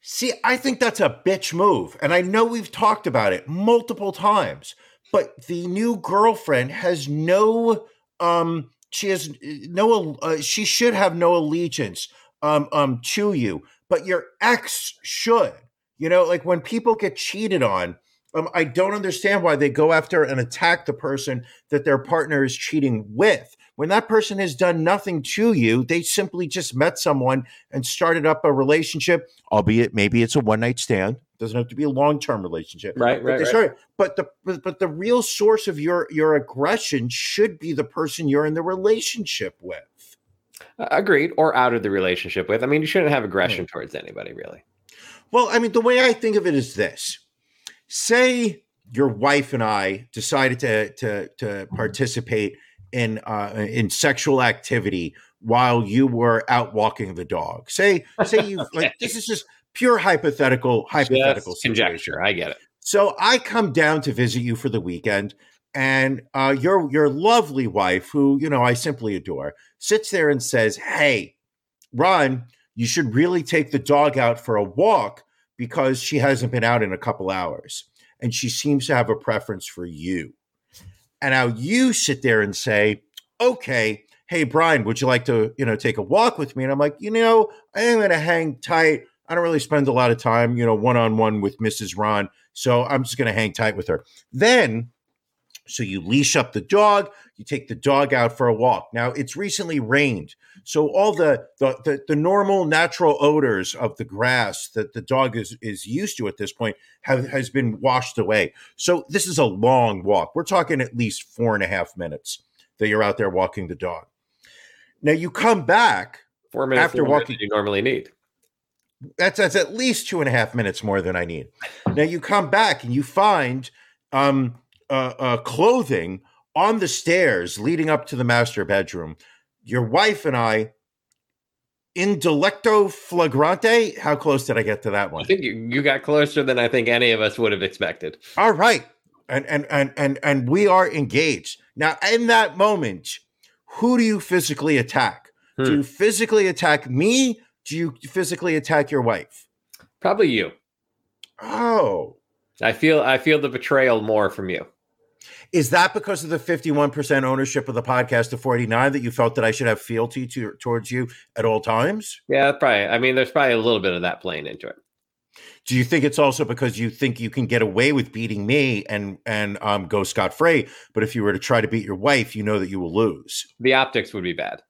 See, I think that's a bitch move, and I know we've talked about it multiple times. But the new girlfriend has no um she has no uh, she should have no allegiance um um to you but your ex should. You know like when people get cheated on um, i don't understand why they go after and attack the person that their partner is cheating with. When that person has done nothing to you they simply just met someone and started up a relationship albeit maybe it's a one night stand doesn't have to be a long term relationship Right, but right, right. but the but, but the real source of your your aggression should be the person you're in the relationship with. Agreed, or out of the relationship with. I mean, you shouldn't have aggression towards anybody, really. Well, I mean, the way I think of it is this: say your wife and I decided to to to participate in uh, in sexual activity while you were out walking the dog. Say say you like this is just pure hypothetical hypothetical conjecture. I get it. So I come down to visit you for the weekend, and uh, your your lovely wife, who you know I simply adore, sits there and says, "Hey, Ron, you should really take the dog out for a walk because she hasn't been out in a couple hours, and she seems to have a preference for you." And now you sit there and say, "Okay." Hey Brian, would you like to, you know, take a walk with me? And I'm like, you know, I am going to hang tight. I don't really spend a lot of time, you know, one on one with Mrs. Ron. So I'm just going to hang tight with her. Then, so you leash up the dog, you take the dog out for a walk. Now it's recently rained, so all the the the, the normal natural odors of the grass that the dog is is used to at this point have has been washed away. So this is a long walk. We're talking at least four and a half minutes. that you're out there walking the dog. Now you come back Four minutes After walking- you normally need. That's that's at least two and a half minutes more than I need. Now you come back and you find um, uh, uh, clothing on the stairs leading up to the master bedroom. Your wife and I, in delicto flagrante. How close did I get to that one? I think you, you got closer than I think any of us would have expected. All right, and and and and and we are engaged now. In that moment, who do you physically attack? Do Hmm. you physically attack me? Do you physically attack your wife? Probably you. Oh, I feel I feel the betrayal more from you. Is that because of the 51% ownership of the podcast to 49 that you felt that I should have fealty to, towards you at all times? Yeah, probably. I mean, there's probably a little bit of that playing into it. Do you think it's also because you think you can get away with beating me and and um, go scot free, but if you were to try to beat your wife, you know that you will lose? The optics would be bad.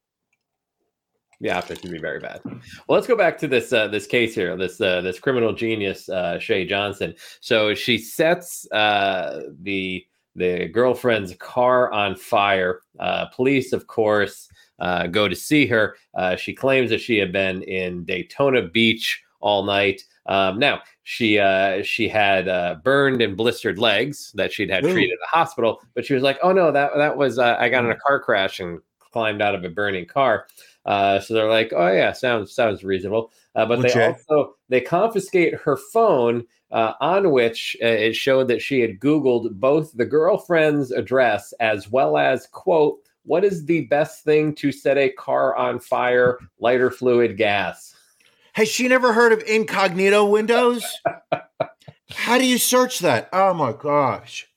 The optics would be very bad. Well, let's go back to this uh, this case here. This uh, this criminal genius uh, Shay Johnson. So she sets uh, the the girlfriend's car on fire. Uh, police, of course, uh, go to see her. Uh, she claims that she had been in Daytona Beach all night. Um, now she uh, she had uh, burned and blistered legs that she'd had Ooh. treated at the hospital, but she was like, "Oh no, that that was uh, I got in a car crash and climbed out of a burning car." Uh, so they're like, "Oh yeah, sounds sounds reasonable." Uh, but they also they confiscate her phone, uh, on which uh, it showed that she had Googled both the girlfriend's address as well as quote, "What is the best thing to set a car on fire? Lighter fluid, gas." Has she never heard of incognito windows? How do you search that? Oh my gosh.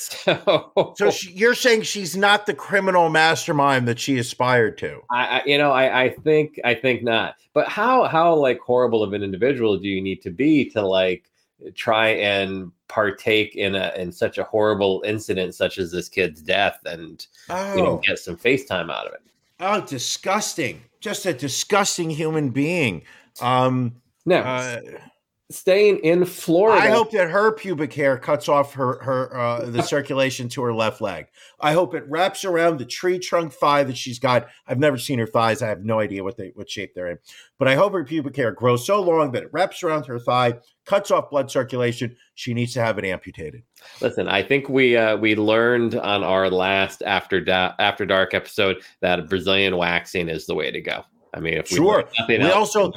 So, So she, you're saying she's not the criminal mastermind that she aspired to? I, I you know I, I think I think not. But how how like horrible of an individual do you need to be to like try and partake in a in such a horrible incident such as this kid's death and Oh, you know get some FaceTime out of it? oh, disgusting! Just a disgusting human being. Um, Now, uh, staying in Florida. I hope that her pubic hair cuts off her her uh, the circulation to her left leg. I hope it wraps around the tree trunk thigh that she's got. I've never seen her thighs. I have no idea what they what shape they're in. But I hope her pubic hair grows so long that it wraps around her thigh, cuts off blood circulation. She needs to have it amputated. Listen, I think we uh, we learned on our last after da- after dark episode that Brazilian waxing is the way to go. I mean, if we Sure. nothing We else, also-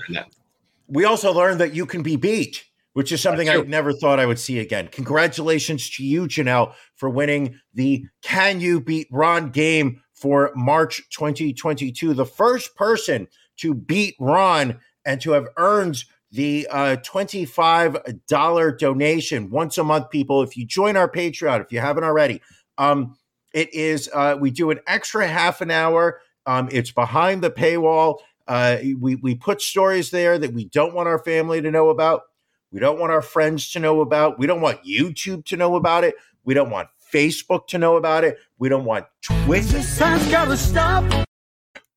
we learned that. We also learned that you can be beat, which is something I never thought I would see again. Congratulations to you, Janelle, for winning the Can You Beat Ron game for March 2022. The first person to beat Ron and to have earned the uh, $25 donation once a month, people. If you join our Patreon, if you haven't already, um, it is, uh, we do an extra half an hour. Um, it's behind the paywall. Uh, we we put stories there that we don't want our family to know about. We don't want our friends to know about. We don't want YouTube to know about it. We don't want Facebook to know about it. We don't want Twitter. gotta stop.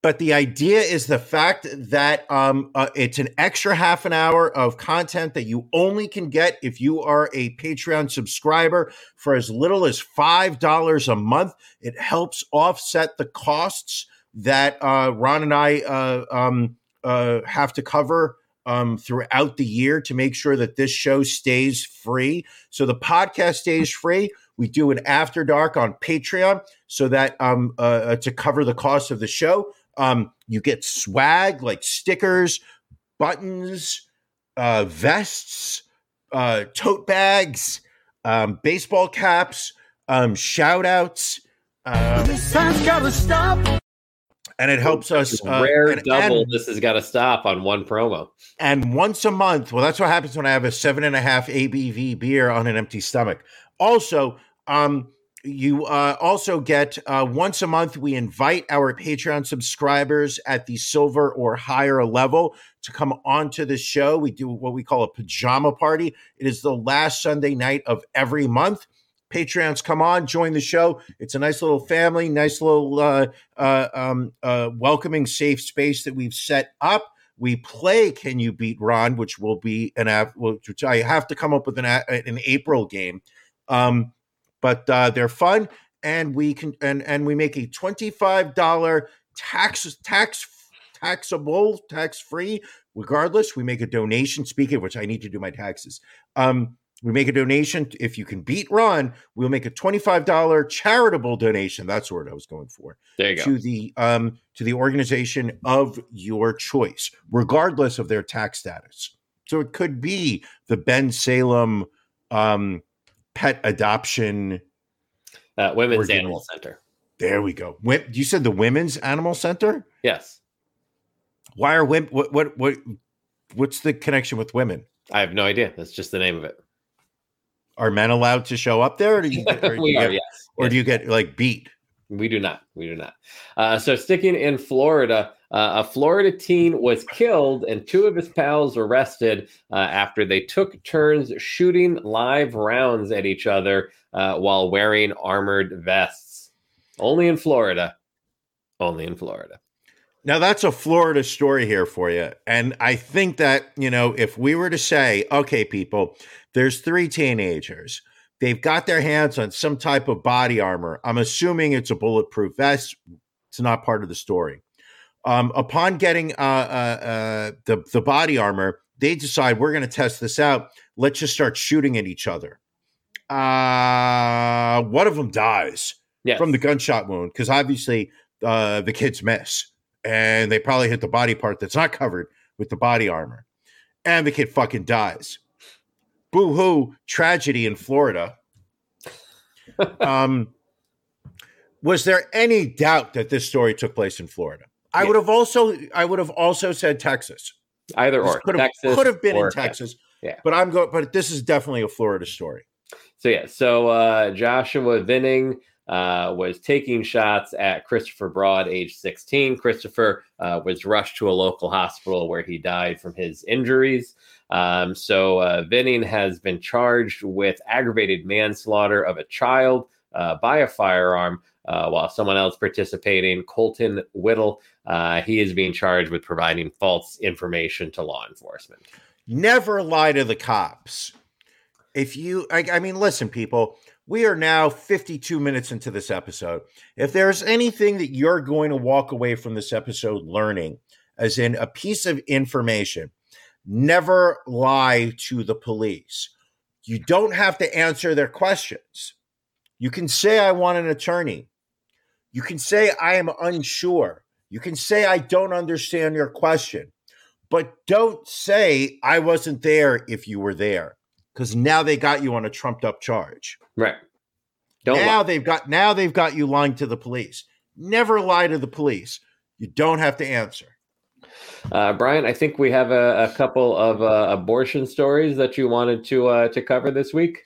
But the idea is the fact that um, uh, it's an extra half an hour of content that you only can get if you are a Patreon subscriber for as little as $5 a month. It helps offset the costs that uh, Ron and I uh, um, uh, have to cover um, throughout the year to make sure that this show stays free. So the podcast stays free. We do an after dark on Patreon so that um, uh, uh, to cover the cost of the show. Um, you get swag like stickers, buttons, uh, vests, tote bags, um, baseball caps, um, shout outs. Um, and it helps us. uh, rare and- double. and- this has got to stop on one promo. and once a month, well, that's what happens when I have a seven and a half ABV beer on an empty stomach. Also, um, you uh, also get uh, once a month, we invite our Patreon subscribers at the silver or higher level to come onto the show. We do what we call a pajama party. It is the last Sunday night of every month. Patreons come on, join the show. It's a nice little family, nice little uh, uh, um, uh, welcoming, safe space that we've set up. We play Can You Beat Ron, which will be an app, which I have to come up with an, an April game. Um, but uh, they're fun. and we can and and we make a $25 tax tax taxable tax free regardless we make a donation speaking of which i need to do my taxes um we make a donation if you can beat ron we'll make a $25 charitable donation that's the word i was going for There you go. to the um to the organization of your choice regardless of their tax status so it could be the Bensalem um pet adoption Uh, Women's Organi- Animal Center. there we go you said the women's animal center Yes. why are women what what what what's the connection with women I have no idea. That's just the name of it. Are men allowed to show up there or do you get, or do we you are, get, yes. or Yes. do you get like beat We do not. We do not. Uh, so, sticking in Florida, uh, a Florida teen was killed and two of his pals arrested uh, after they took turns shooting live rounds at each other uh, while wearing armored vests. Only in Florida. Only in Florida. Now that's a Florida story here for you. And I think that, you know, if we were to say, okay, people, there's three teenagers. They've got their hands on some type of body armor. I'm assuming it's a bulletproof vest. It's not part of the story. Um, upon getting uh, uh, uh, the, the body armor, they decide we're going to test this out. Let's just start shooting at each other. Uh, one of them dies Yes. from the gunshot wound because obviously uh, the kids miss and they probably hit the body part that's not covered with the body armor and the kid fucking dies boo hoo tragedy in florida um was there any doubt that this story took place in florida i Yeah. would have also i would have also said texas Either This or. could have, Texas could have been in texas Yeah. but i'm going but this is definitely a florida story So yeah, so uh, Joshua Vinning uh, was taking shots at Christopher Broad, age 16. Christopher uh, was rushed to a local hospital where he died from his injuries. Um, so uh, Vinning has been charged with aggravated manslaughter of a child uh, by a firearm. Uh, while someone else participating, Colton Whittle, uh, he is being charged with providing false information to law enforcement. never lie to the cops. If you, I, I mean, listen, people, we are now 52 minutes into this episode. If there's anything that you're going to walk away from this episode learning, as in a piece of information, never lie to the police. You don't have to answer their questions. You can say, I want an attorney. You can say, I am unsure. You can say, I don't understand your question but don't say I wasn't there if you were there because now they got you on a trumped up charge. Right. Don't now lie. they've got now they've got you lying to the police. Never lie to the police. You don't have to answer. Uh, Brian, I think we have a, a couple of uh, abortion stories that you wanted to uh, to cover this week.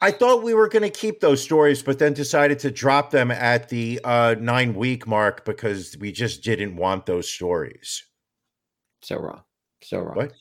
I thought we were going to keep those stories, but then decided to drop them at the uh, nine week mark because we just didn't want those stories. So wrong. So wrong. What?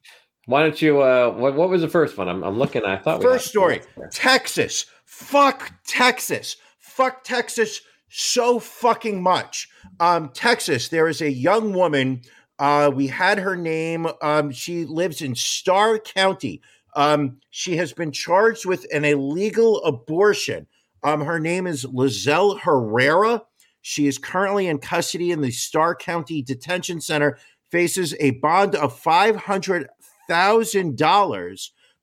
Why don't you? Uh, what, what was the first one? I'm, I'm looking. I thought First story Texas. Fuck Texas. Fuck Texas so fucking much. Um, Texas, there is a young woman. Uh, we had her name. Um, she lives in Starr County. Um, she has been charged with an illegal abortion. Um, her name is Lizelle Herrera. She is currently in custody in the Starr County Detention Center, faces a bond of $500,000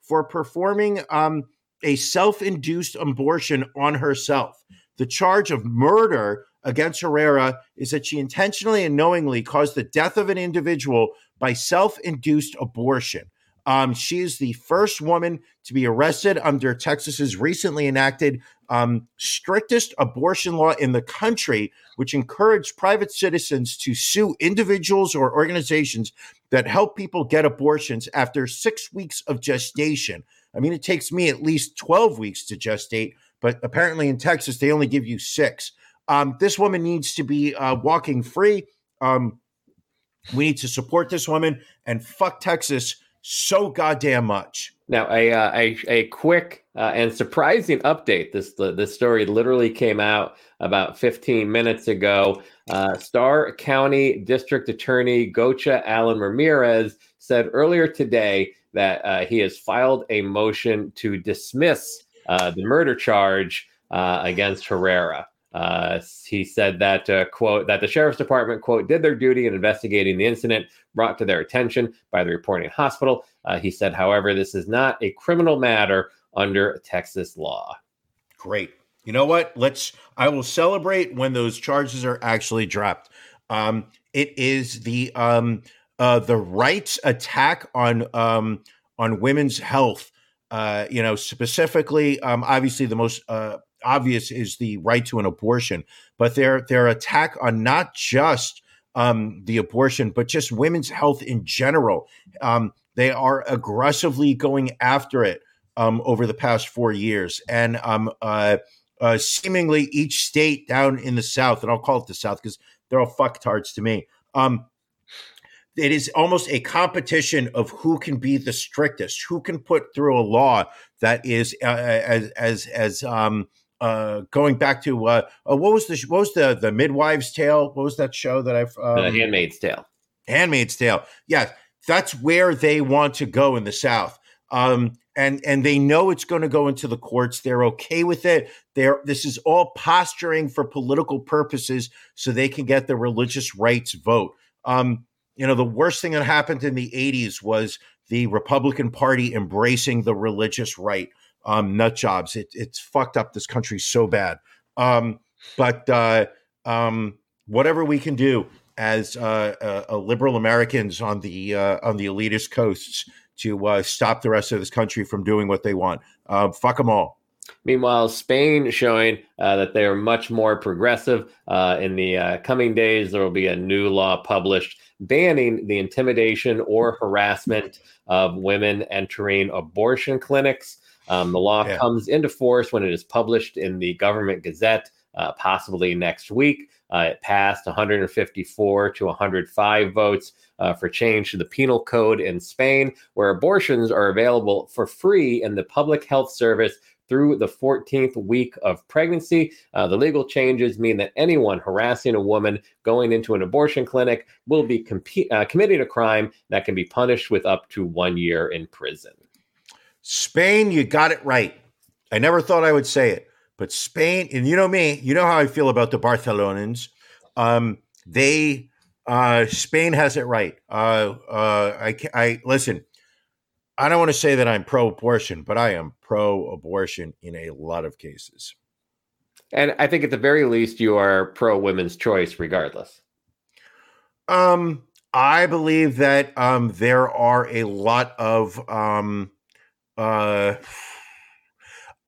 for performing um, a self induced abortion on herself. The charge of murder against Herrera is that she intentionally and knowingly caused the death of an individual by self induced abortion. Um, she is the first woman to be arrested under Texas's recently enacted um, strictest abortion law in the country, which encouraged private citizens to sue individuals or organizations that help people get abortions after six weeks of gestation. I mean, it takes me at least 12 weeks to gestate, but apparently in Texas, they only give you six. Um, this woman needs to be uh, walking free. Um, we need to support this woman and fuck Texas so goddamn much. Now, a uh, a, a quick uh, and surprising update. This the, this story literally came out about 15 minutes ago. Uh, Starr County District Attorney Gocha Allen Ramirez said earlier today that uh, he has filed a motion to dismiss uh, the murder charge uh, against Herrera. Uh, he said that uh, quote that the sheriff's department quote did their duty in investigating the incident brought to their attention by the reporting hospital. Uh, he said, however, this is not a criminal matter under Texas law. Great. You know what? Let's. I will celebrate when those charges are actually dropped. Um, it is the um, uh, the rights attack on um, on women's health. Uh, you know, specifically, um, obviously, the most uh, obvious is the right to an abortion, but their their attack on not just um, the abortion, but just women's health in general. Um, they are aggressively going after it um, over the past four years, and um, uh, uh, seemingly each state down in the South, and I'll call it the South because they're all fucktards to me. Um, it is almost a competition of who can be the strictest, who can put through a law that is uh, as as as um, uh, going back to uh, uh, what was the what was the the midwives tale? What was that show that i've um, the handmaid's tale. Handmaid's tale. Yeah that's where they want to go in the south. Um, and and they know it's going to go into the courts. They're okay with it. They're this is all posturing for political purposes so they can get the religious rights vote. Um, you know the worst thing that happened in the 80s was the republican party embracing the religious right um, nut jobs. It, it's fucked up this country so bad. Um, but uh, um, whatever we can do as uh, uh, uh liberal Americans on the uh, on the elitist coasts to uh, stop the rest of this country from doing what they want, fuck them all. Meanwhile, Spain showing uh, that they are much more progressive. Uh, in the uh, coming days, there will be a new law published banning the intimidation or harassment of women entering abortion clinics. Um, the law yeah. comes into force when it is published in the government gazette, uh, possibly next week. Uh, it passed 154 to 105 votes uh, for change to the penal code in Spain, where abortions are available for free in the public health service through the 14th week of pregnancy. Uh, the legal changes mean that anyone harassing a woman going into an abortion clinic will be comp- uh, committing a crime that can be punished with up to one year in prison. Spain, you got it right. I never thought I would say it, but Spain, and you know me, you know how I feel about the Barcelonans. Um, they, uh, Spain has it right. Uh, uh, I, I listen. I don't want to say that I'm pro-abortion, but I am pro-abortion in a lot of cases. And I think at the very least, you are pro women's choice, regardless. Um, I believe that um, there are a lot of um, uh,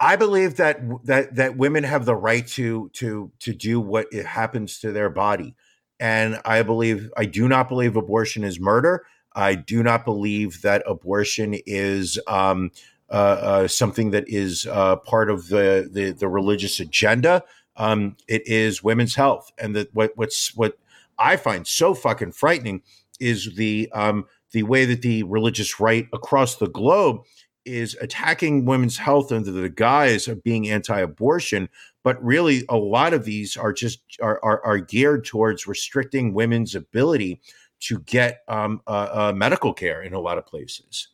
I believe that that that women have the right to to to do what happens to their body, and I believe I do not believe abortion is murder. I do not believe that abortion is um, uh, uh, something that is uh, part of the, the, the religious agenda. Um, it is women's health, and that what what's what I find so fucking frightening is the um, the way that the religious right across the globe is attacking women's health under the guise of being anti-abortion but really a lot of these are just are, are, are geared towards restricting women's ability to get um, uh, uh, medical care in a lot of places.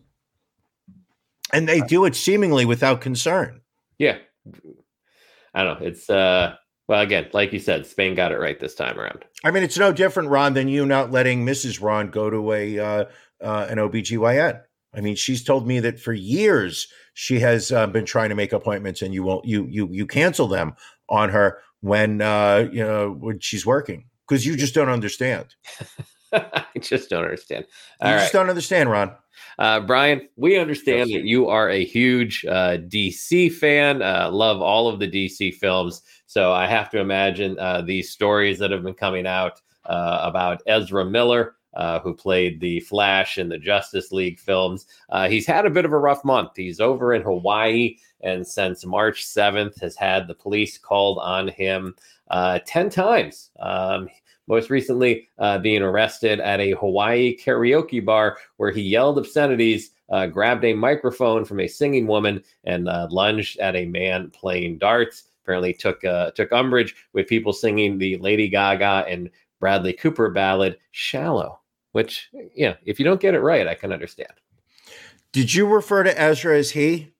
And they do it seemingly without concern. Yeah. I don't know. It's uh well again like you said spain got it right this time around. I mean it's no different ron than you not letting mrs ron go to a uh, uh, an obgyn I mean, she's told me that for years she has uh, been trying to make appointments, and you won't you you you cancel them on her when uh, you know when she's working because you just don't understand. I just don't understand. All you right. just don't understand, Ron. Uh, Brian, we understand yes. that you are a huge uh, DC fan, uh, love all of the DC films. So I have to imagine uh, these stories that have been coming out uh, about Ezra Miller uh, who played the Flash in the Justice League films. Uh, he's had a bit of a rough month. He's over in Hawaii, and since March 7th, has had the police called on him uh, 10 times. Um, most recently, uh, being arrested at a Hawaii karaoke bar where he yelled obscenities. Uh, grabbed a microphone from a singing woman and uh, lunged at a man playing darts apparently took uh, took umbrage with people singing the Lady Gaga and Bradley Cooper ballad "Shallow." Which, you know, if you don't get it right, I can understand. Did you refer to Ezra as he?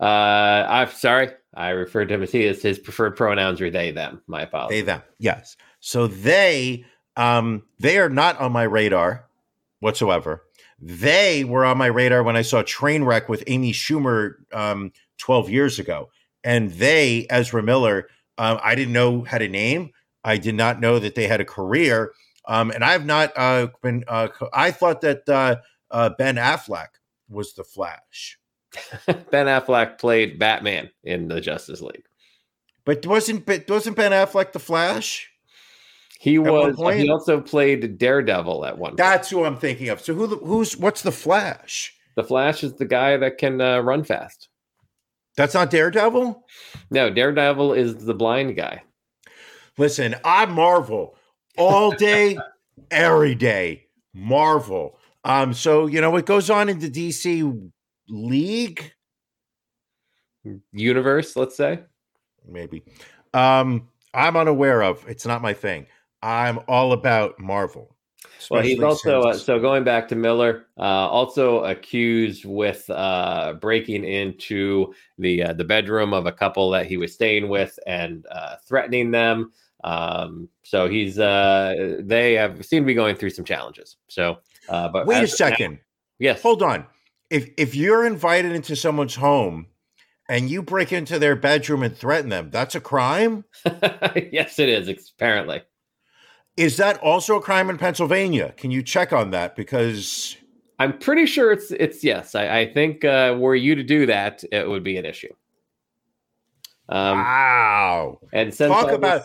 Uh, I'm sorry. I referred to him as he. His, his preferred pronouns are they, them. My apologies. They them. Yes. So they um they are not on my radar whatsoever. They were on my radar when I saw Trainwreck with Amy Schumer um 12 years ago. And they, Ezra Miller, um, I didn't know had a name. I did not know that they had a career. Um, and I've not uh, been. Uh, I thought that uh, uh, Ben Affleck was the Flash, ben Affleck played Batman in the Justice League. but wasn't wasn't Ben Affleck the Flash? He was. point? He also played Daredevil at one. point. That's who I'm thinking of. So who the, who's what's the Flash? The Flash is the guy that can uh, run fast. That's not Daredevil. No, Daredevil is the blind guy. Listen, I Marvel all day, every day. Marvel. Um, so you know what goes on in the DC league? Universe, let's say. Maybe. Um, I'm unaware of. It's not my thing. I'm all about Marvel. Well, he's also uh, so going back to Miller, uh, also accused with uh, breaking into the uh, the bedroom of a couple that he was staying with and uh, threatening them. Um, so he's uh, they have seem to be going through some challenges. So, uh, but Wait a of now- second. yes, Hold on. If if you're invited into someone's home and you break into their bedroom and threaten them, that's a crime? yes, it is apparently. Is that also a crime in Pennsylvania? Can you check on that? Because I'm pretty sure it's it's yes. I, I think uh, were you to do that, it would be an issue. Um, wow. and since talk was- about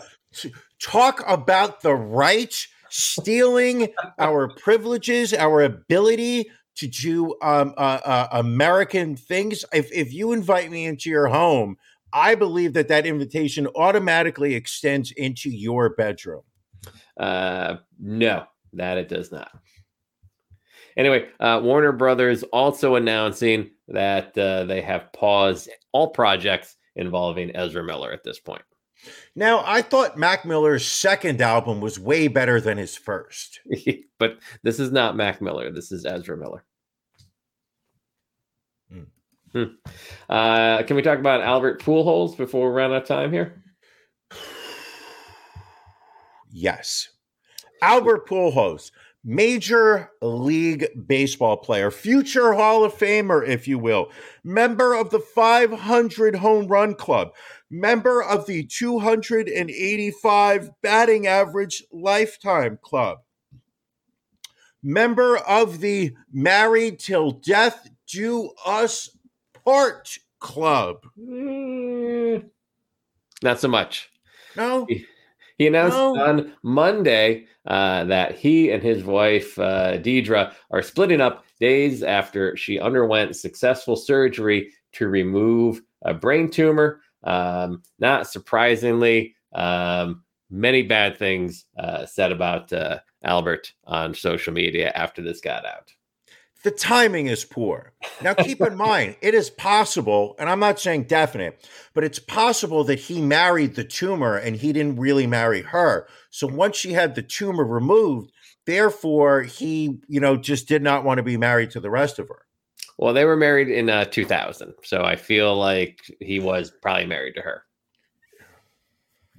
talk about the right stealing our privileges, our ability to do um, uh, uh, American things. If if you invite me into your home, I believe that that invitation automatically extends into your bedroom. Uh, no, that it does not. Anyway, uh, Warner Brothers also announcing that uh, they have paused all projects involving Ezra Miller at this point. Now, I thought Mac Miller's second album was way better than his first. but this is not Mac Miller. This is Ezra Miller. Hmm. Hmm. Uh, can we talk about Albert Pujols before we run out of time here? Yes. Albert Pujols, Major League Baseball player, future Hall of Famer, if you will, member of the 500 Home Run Club, member of the 285 batting average lifetime club, member of the Married Till Death Do Us Part Club. Mm, not so much. No? He announced No. on Monday uh, that he and his wife, uh, Deidre, are splitting up days after she underwent successful surgery to remove a brain tumor. Um, not surprisingly, um, many bad things uh, said about uh, Albert on social media after this got out. The timing is poor. Now, keep in mind, it is possible, and I'm not saying definite, but it's possible that he married the tumor and he didn't really marry her. So once she had the tumor removed, therefore he, you know, just did not want to be married to the rest of her. Well, they were married in uh, 2000, so I feel like he was probably married to her.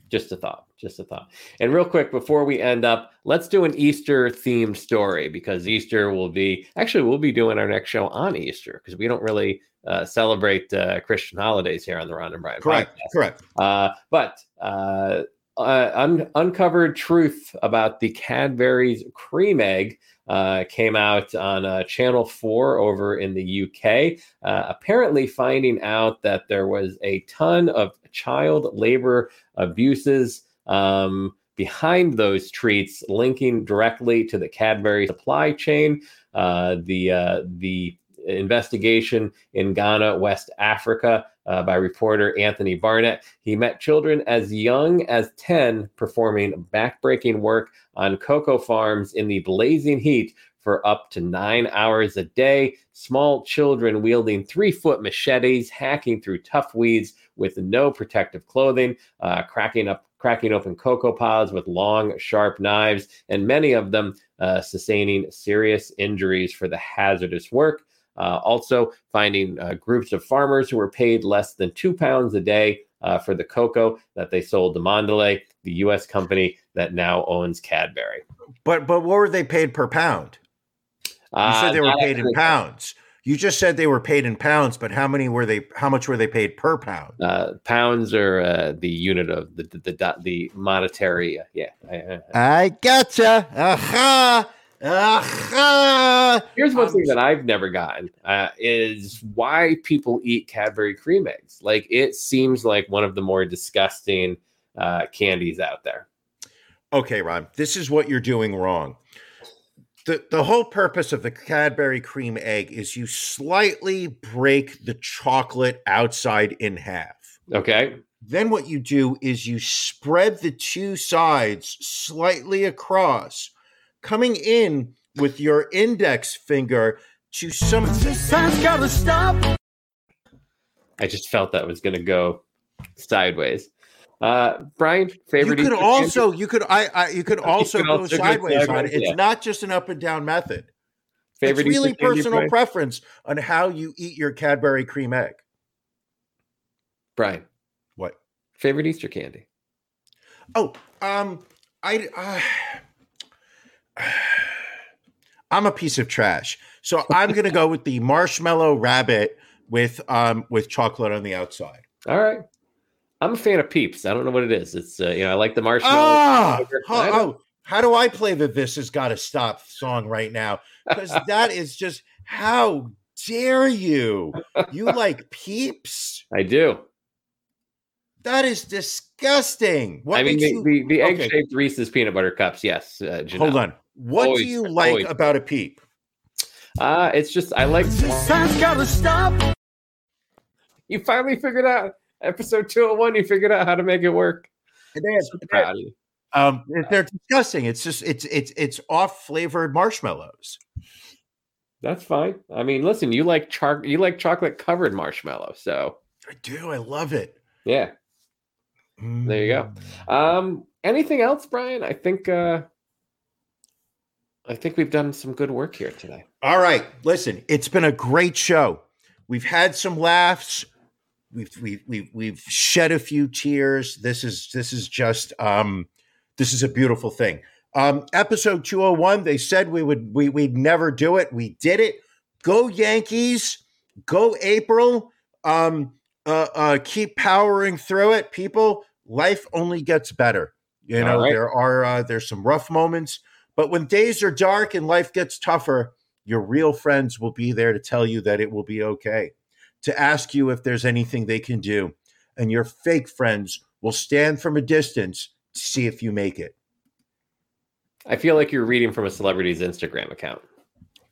Just a thought, just a thought. And real quick, before we end up, let's do an Easter themed story because Easter will be actually we'll be doing our next show on Easter because we don't really uh, celebrate uh, Christian holidays here on the Ron and Brian Correct, podcast. correct. Uh, but uh, uh, un- uncovered truth about the Cadbury's Creme Egg uh, came out on uh, Channel 4 over in the UK. Uh, apparently, finding out that there was a ton of child labor abuses um, behind those treats, linking directly to the Cadbury supply chain. Uh, the uh, the investigation in Ghana, West Africa, uh, by reporter Anthony Barnett. He met children as young as 10 performing backbreaking work on cocoa farms in the blazing heat for up to nine hours a day. Small children wielding three foot machetes, hacking through tough weeds with no protective clothing, uh, cracking up. Cracking open cocoa pods with long, sharp knives, and many of them uh, sustaining serious injuries for the hazardous work. Uh, also, finding uh, groups of farmers who were paid less than two pounds a day uh, for the cocoa that they sold to Mondelez, the U.S. company that now owns Cadbury. But but what were they paid per pound? You said they were Uh, paid in pounds. You just said they were paid in pounds, but how many were they? How much were they paid per pound? Uh, pounds are uh, the unit of the the the, the monetary. Uh, yeah. I- I- I gotcha. Aha. Aha. Here's one thing that I've never gotten uh, is why people eat Cadbury Creme Eggs. Like it seems like one of the more disgusting uh, candies out there. Okay, Ron, this is what you're doing wrong. The, the whole purpose of the Cadbury Creme Egg is you slightly break the chocolate outside in half. Okay. Then what you do is you spread the two sides slightly across, coming in with your index finger to some. gotta stop. I just felt that was going to go sideways. Uh, Brian, You could also, you could, I, I you could also could go also sideways on it. sideways, It's yeah. not just an up and down method. favorite it's really personal preference on how you eat your Cadbury Creme Egg. Brian, What? favorite Easter candy. Oh, um, I, uh, I'm a piece of trash, so I'm gonna go with the marshmallow rabbit with um with chocolate on the outside. All right. I'm a fan of Peeps. I don't know what it is. It's uh, you know I like the marshmallow. Ah, oh, oh, how do I play the "This Has Got to Stop" song right now? Because that is just how dare you? You like Peeps? I do. That is disgusting. What I mean, the, you? the, the egg okay. shaped Reese's peanut butter cups. Yes. Uh, Hold on. What Always- do you like always. about a peep? Uh, it's just I like. This has gotta stop. You finally figured out episode two hundred one. You figured out how to make it work. So proud of you. Um, they're disgusting. It's just it's it's it's off flavored marshmallows. That's fine. I mean, listen, you like char- you like chocolate covered marshmallow, so I do. I love it. yeah. There you go. Um, anything else, Brian? I think uh, I think we've done some good work here today. All right. Listen, it's been a great show. We've had some laughs. We've we've we've we've shed a few tears. This is this is just um this is a beautiful thing. Um episode 201, they said we would we we'd never do it. We did it. Go Yankees. Go April. Um uh uh keep powering through it. People, life only gets better. You know, right. there are uh, there's some rough moments, but when days are dark and life gets tougher, your real friends will be there to tell you that it will be okay, to ask you if there's anything they can do. And your fake friends will stand from a distance to see if you make it. I feel like you're reading from a celebrity's Instagram account.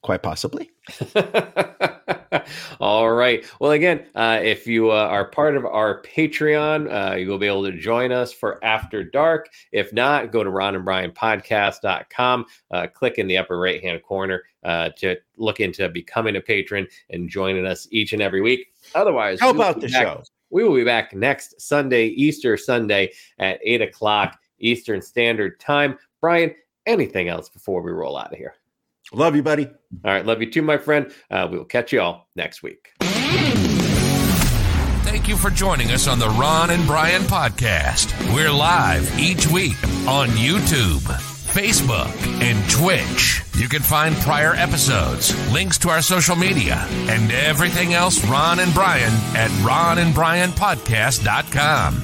Quite possibly. All right. Well, again, uh, if you uh, are part of our Patreon, uh, you will be able to join us for After Dark. If not, go to ronandbrianpodcast.com, uh, click in the upper right hand corner uh, to look into becoming a patron and joining us each and every week. Otherwise, How about the back- show? We will be back next Sunday, Easter Sunday at 8 o'clock Eastern Standard Time. Brian, anything else before we roll out of here? Love you, buddy. All right. Love you too, my friend. Uh, we will catch you all next week. Thank you for joining us on the Ron and Brian podcast. We're live each week on YouTube, Facebook, and Twitch. You can find prior episodes, links to our social media, and everything else Ron and Brian at ronandbrianpodcast.com.